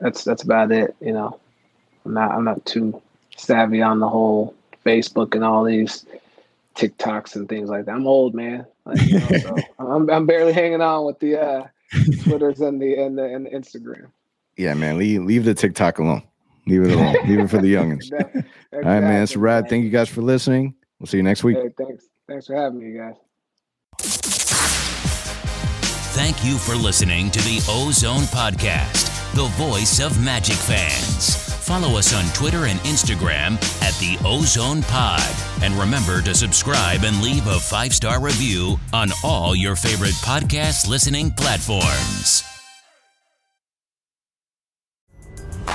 That's that's about it. You know, I'm not I'm not too savvy on the whole Facebook and all these TikToks and things like that. I'm old, man. Like, you know, so I'm I'm barely hanging on with the uh, Twitters and the and the and the Instagram. Yeah, man, leave leave the TikTok alone. Leave it alone. leave it for the youngins. Exactly. All right, man. It's a wrap. Thank you guys for listening. We'll see you next week. Hey, thanks. Thanks for having me, guys. Thank you for listening to the OZone Podcast, the voice of Magic fans. Follow us on Twitter and Instagram at the OZone Pod. And remember to subscribe and leave a five star review on all your favorite podcast listening platforms.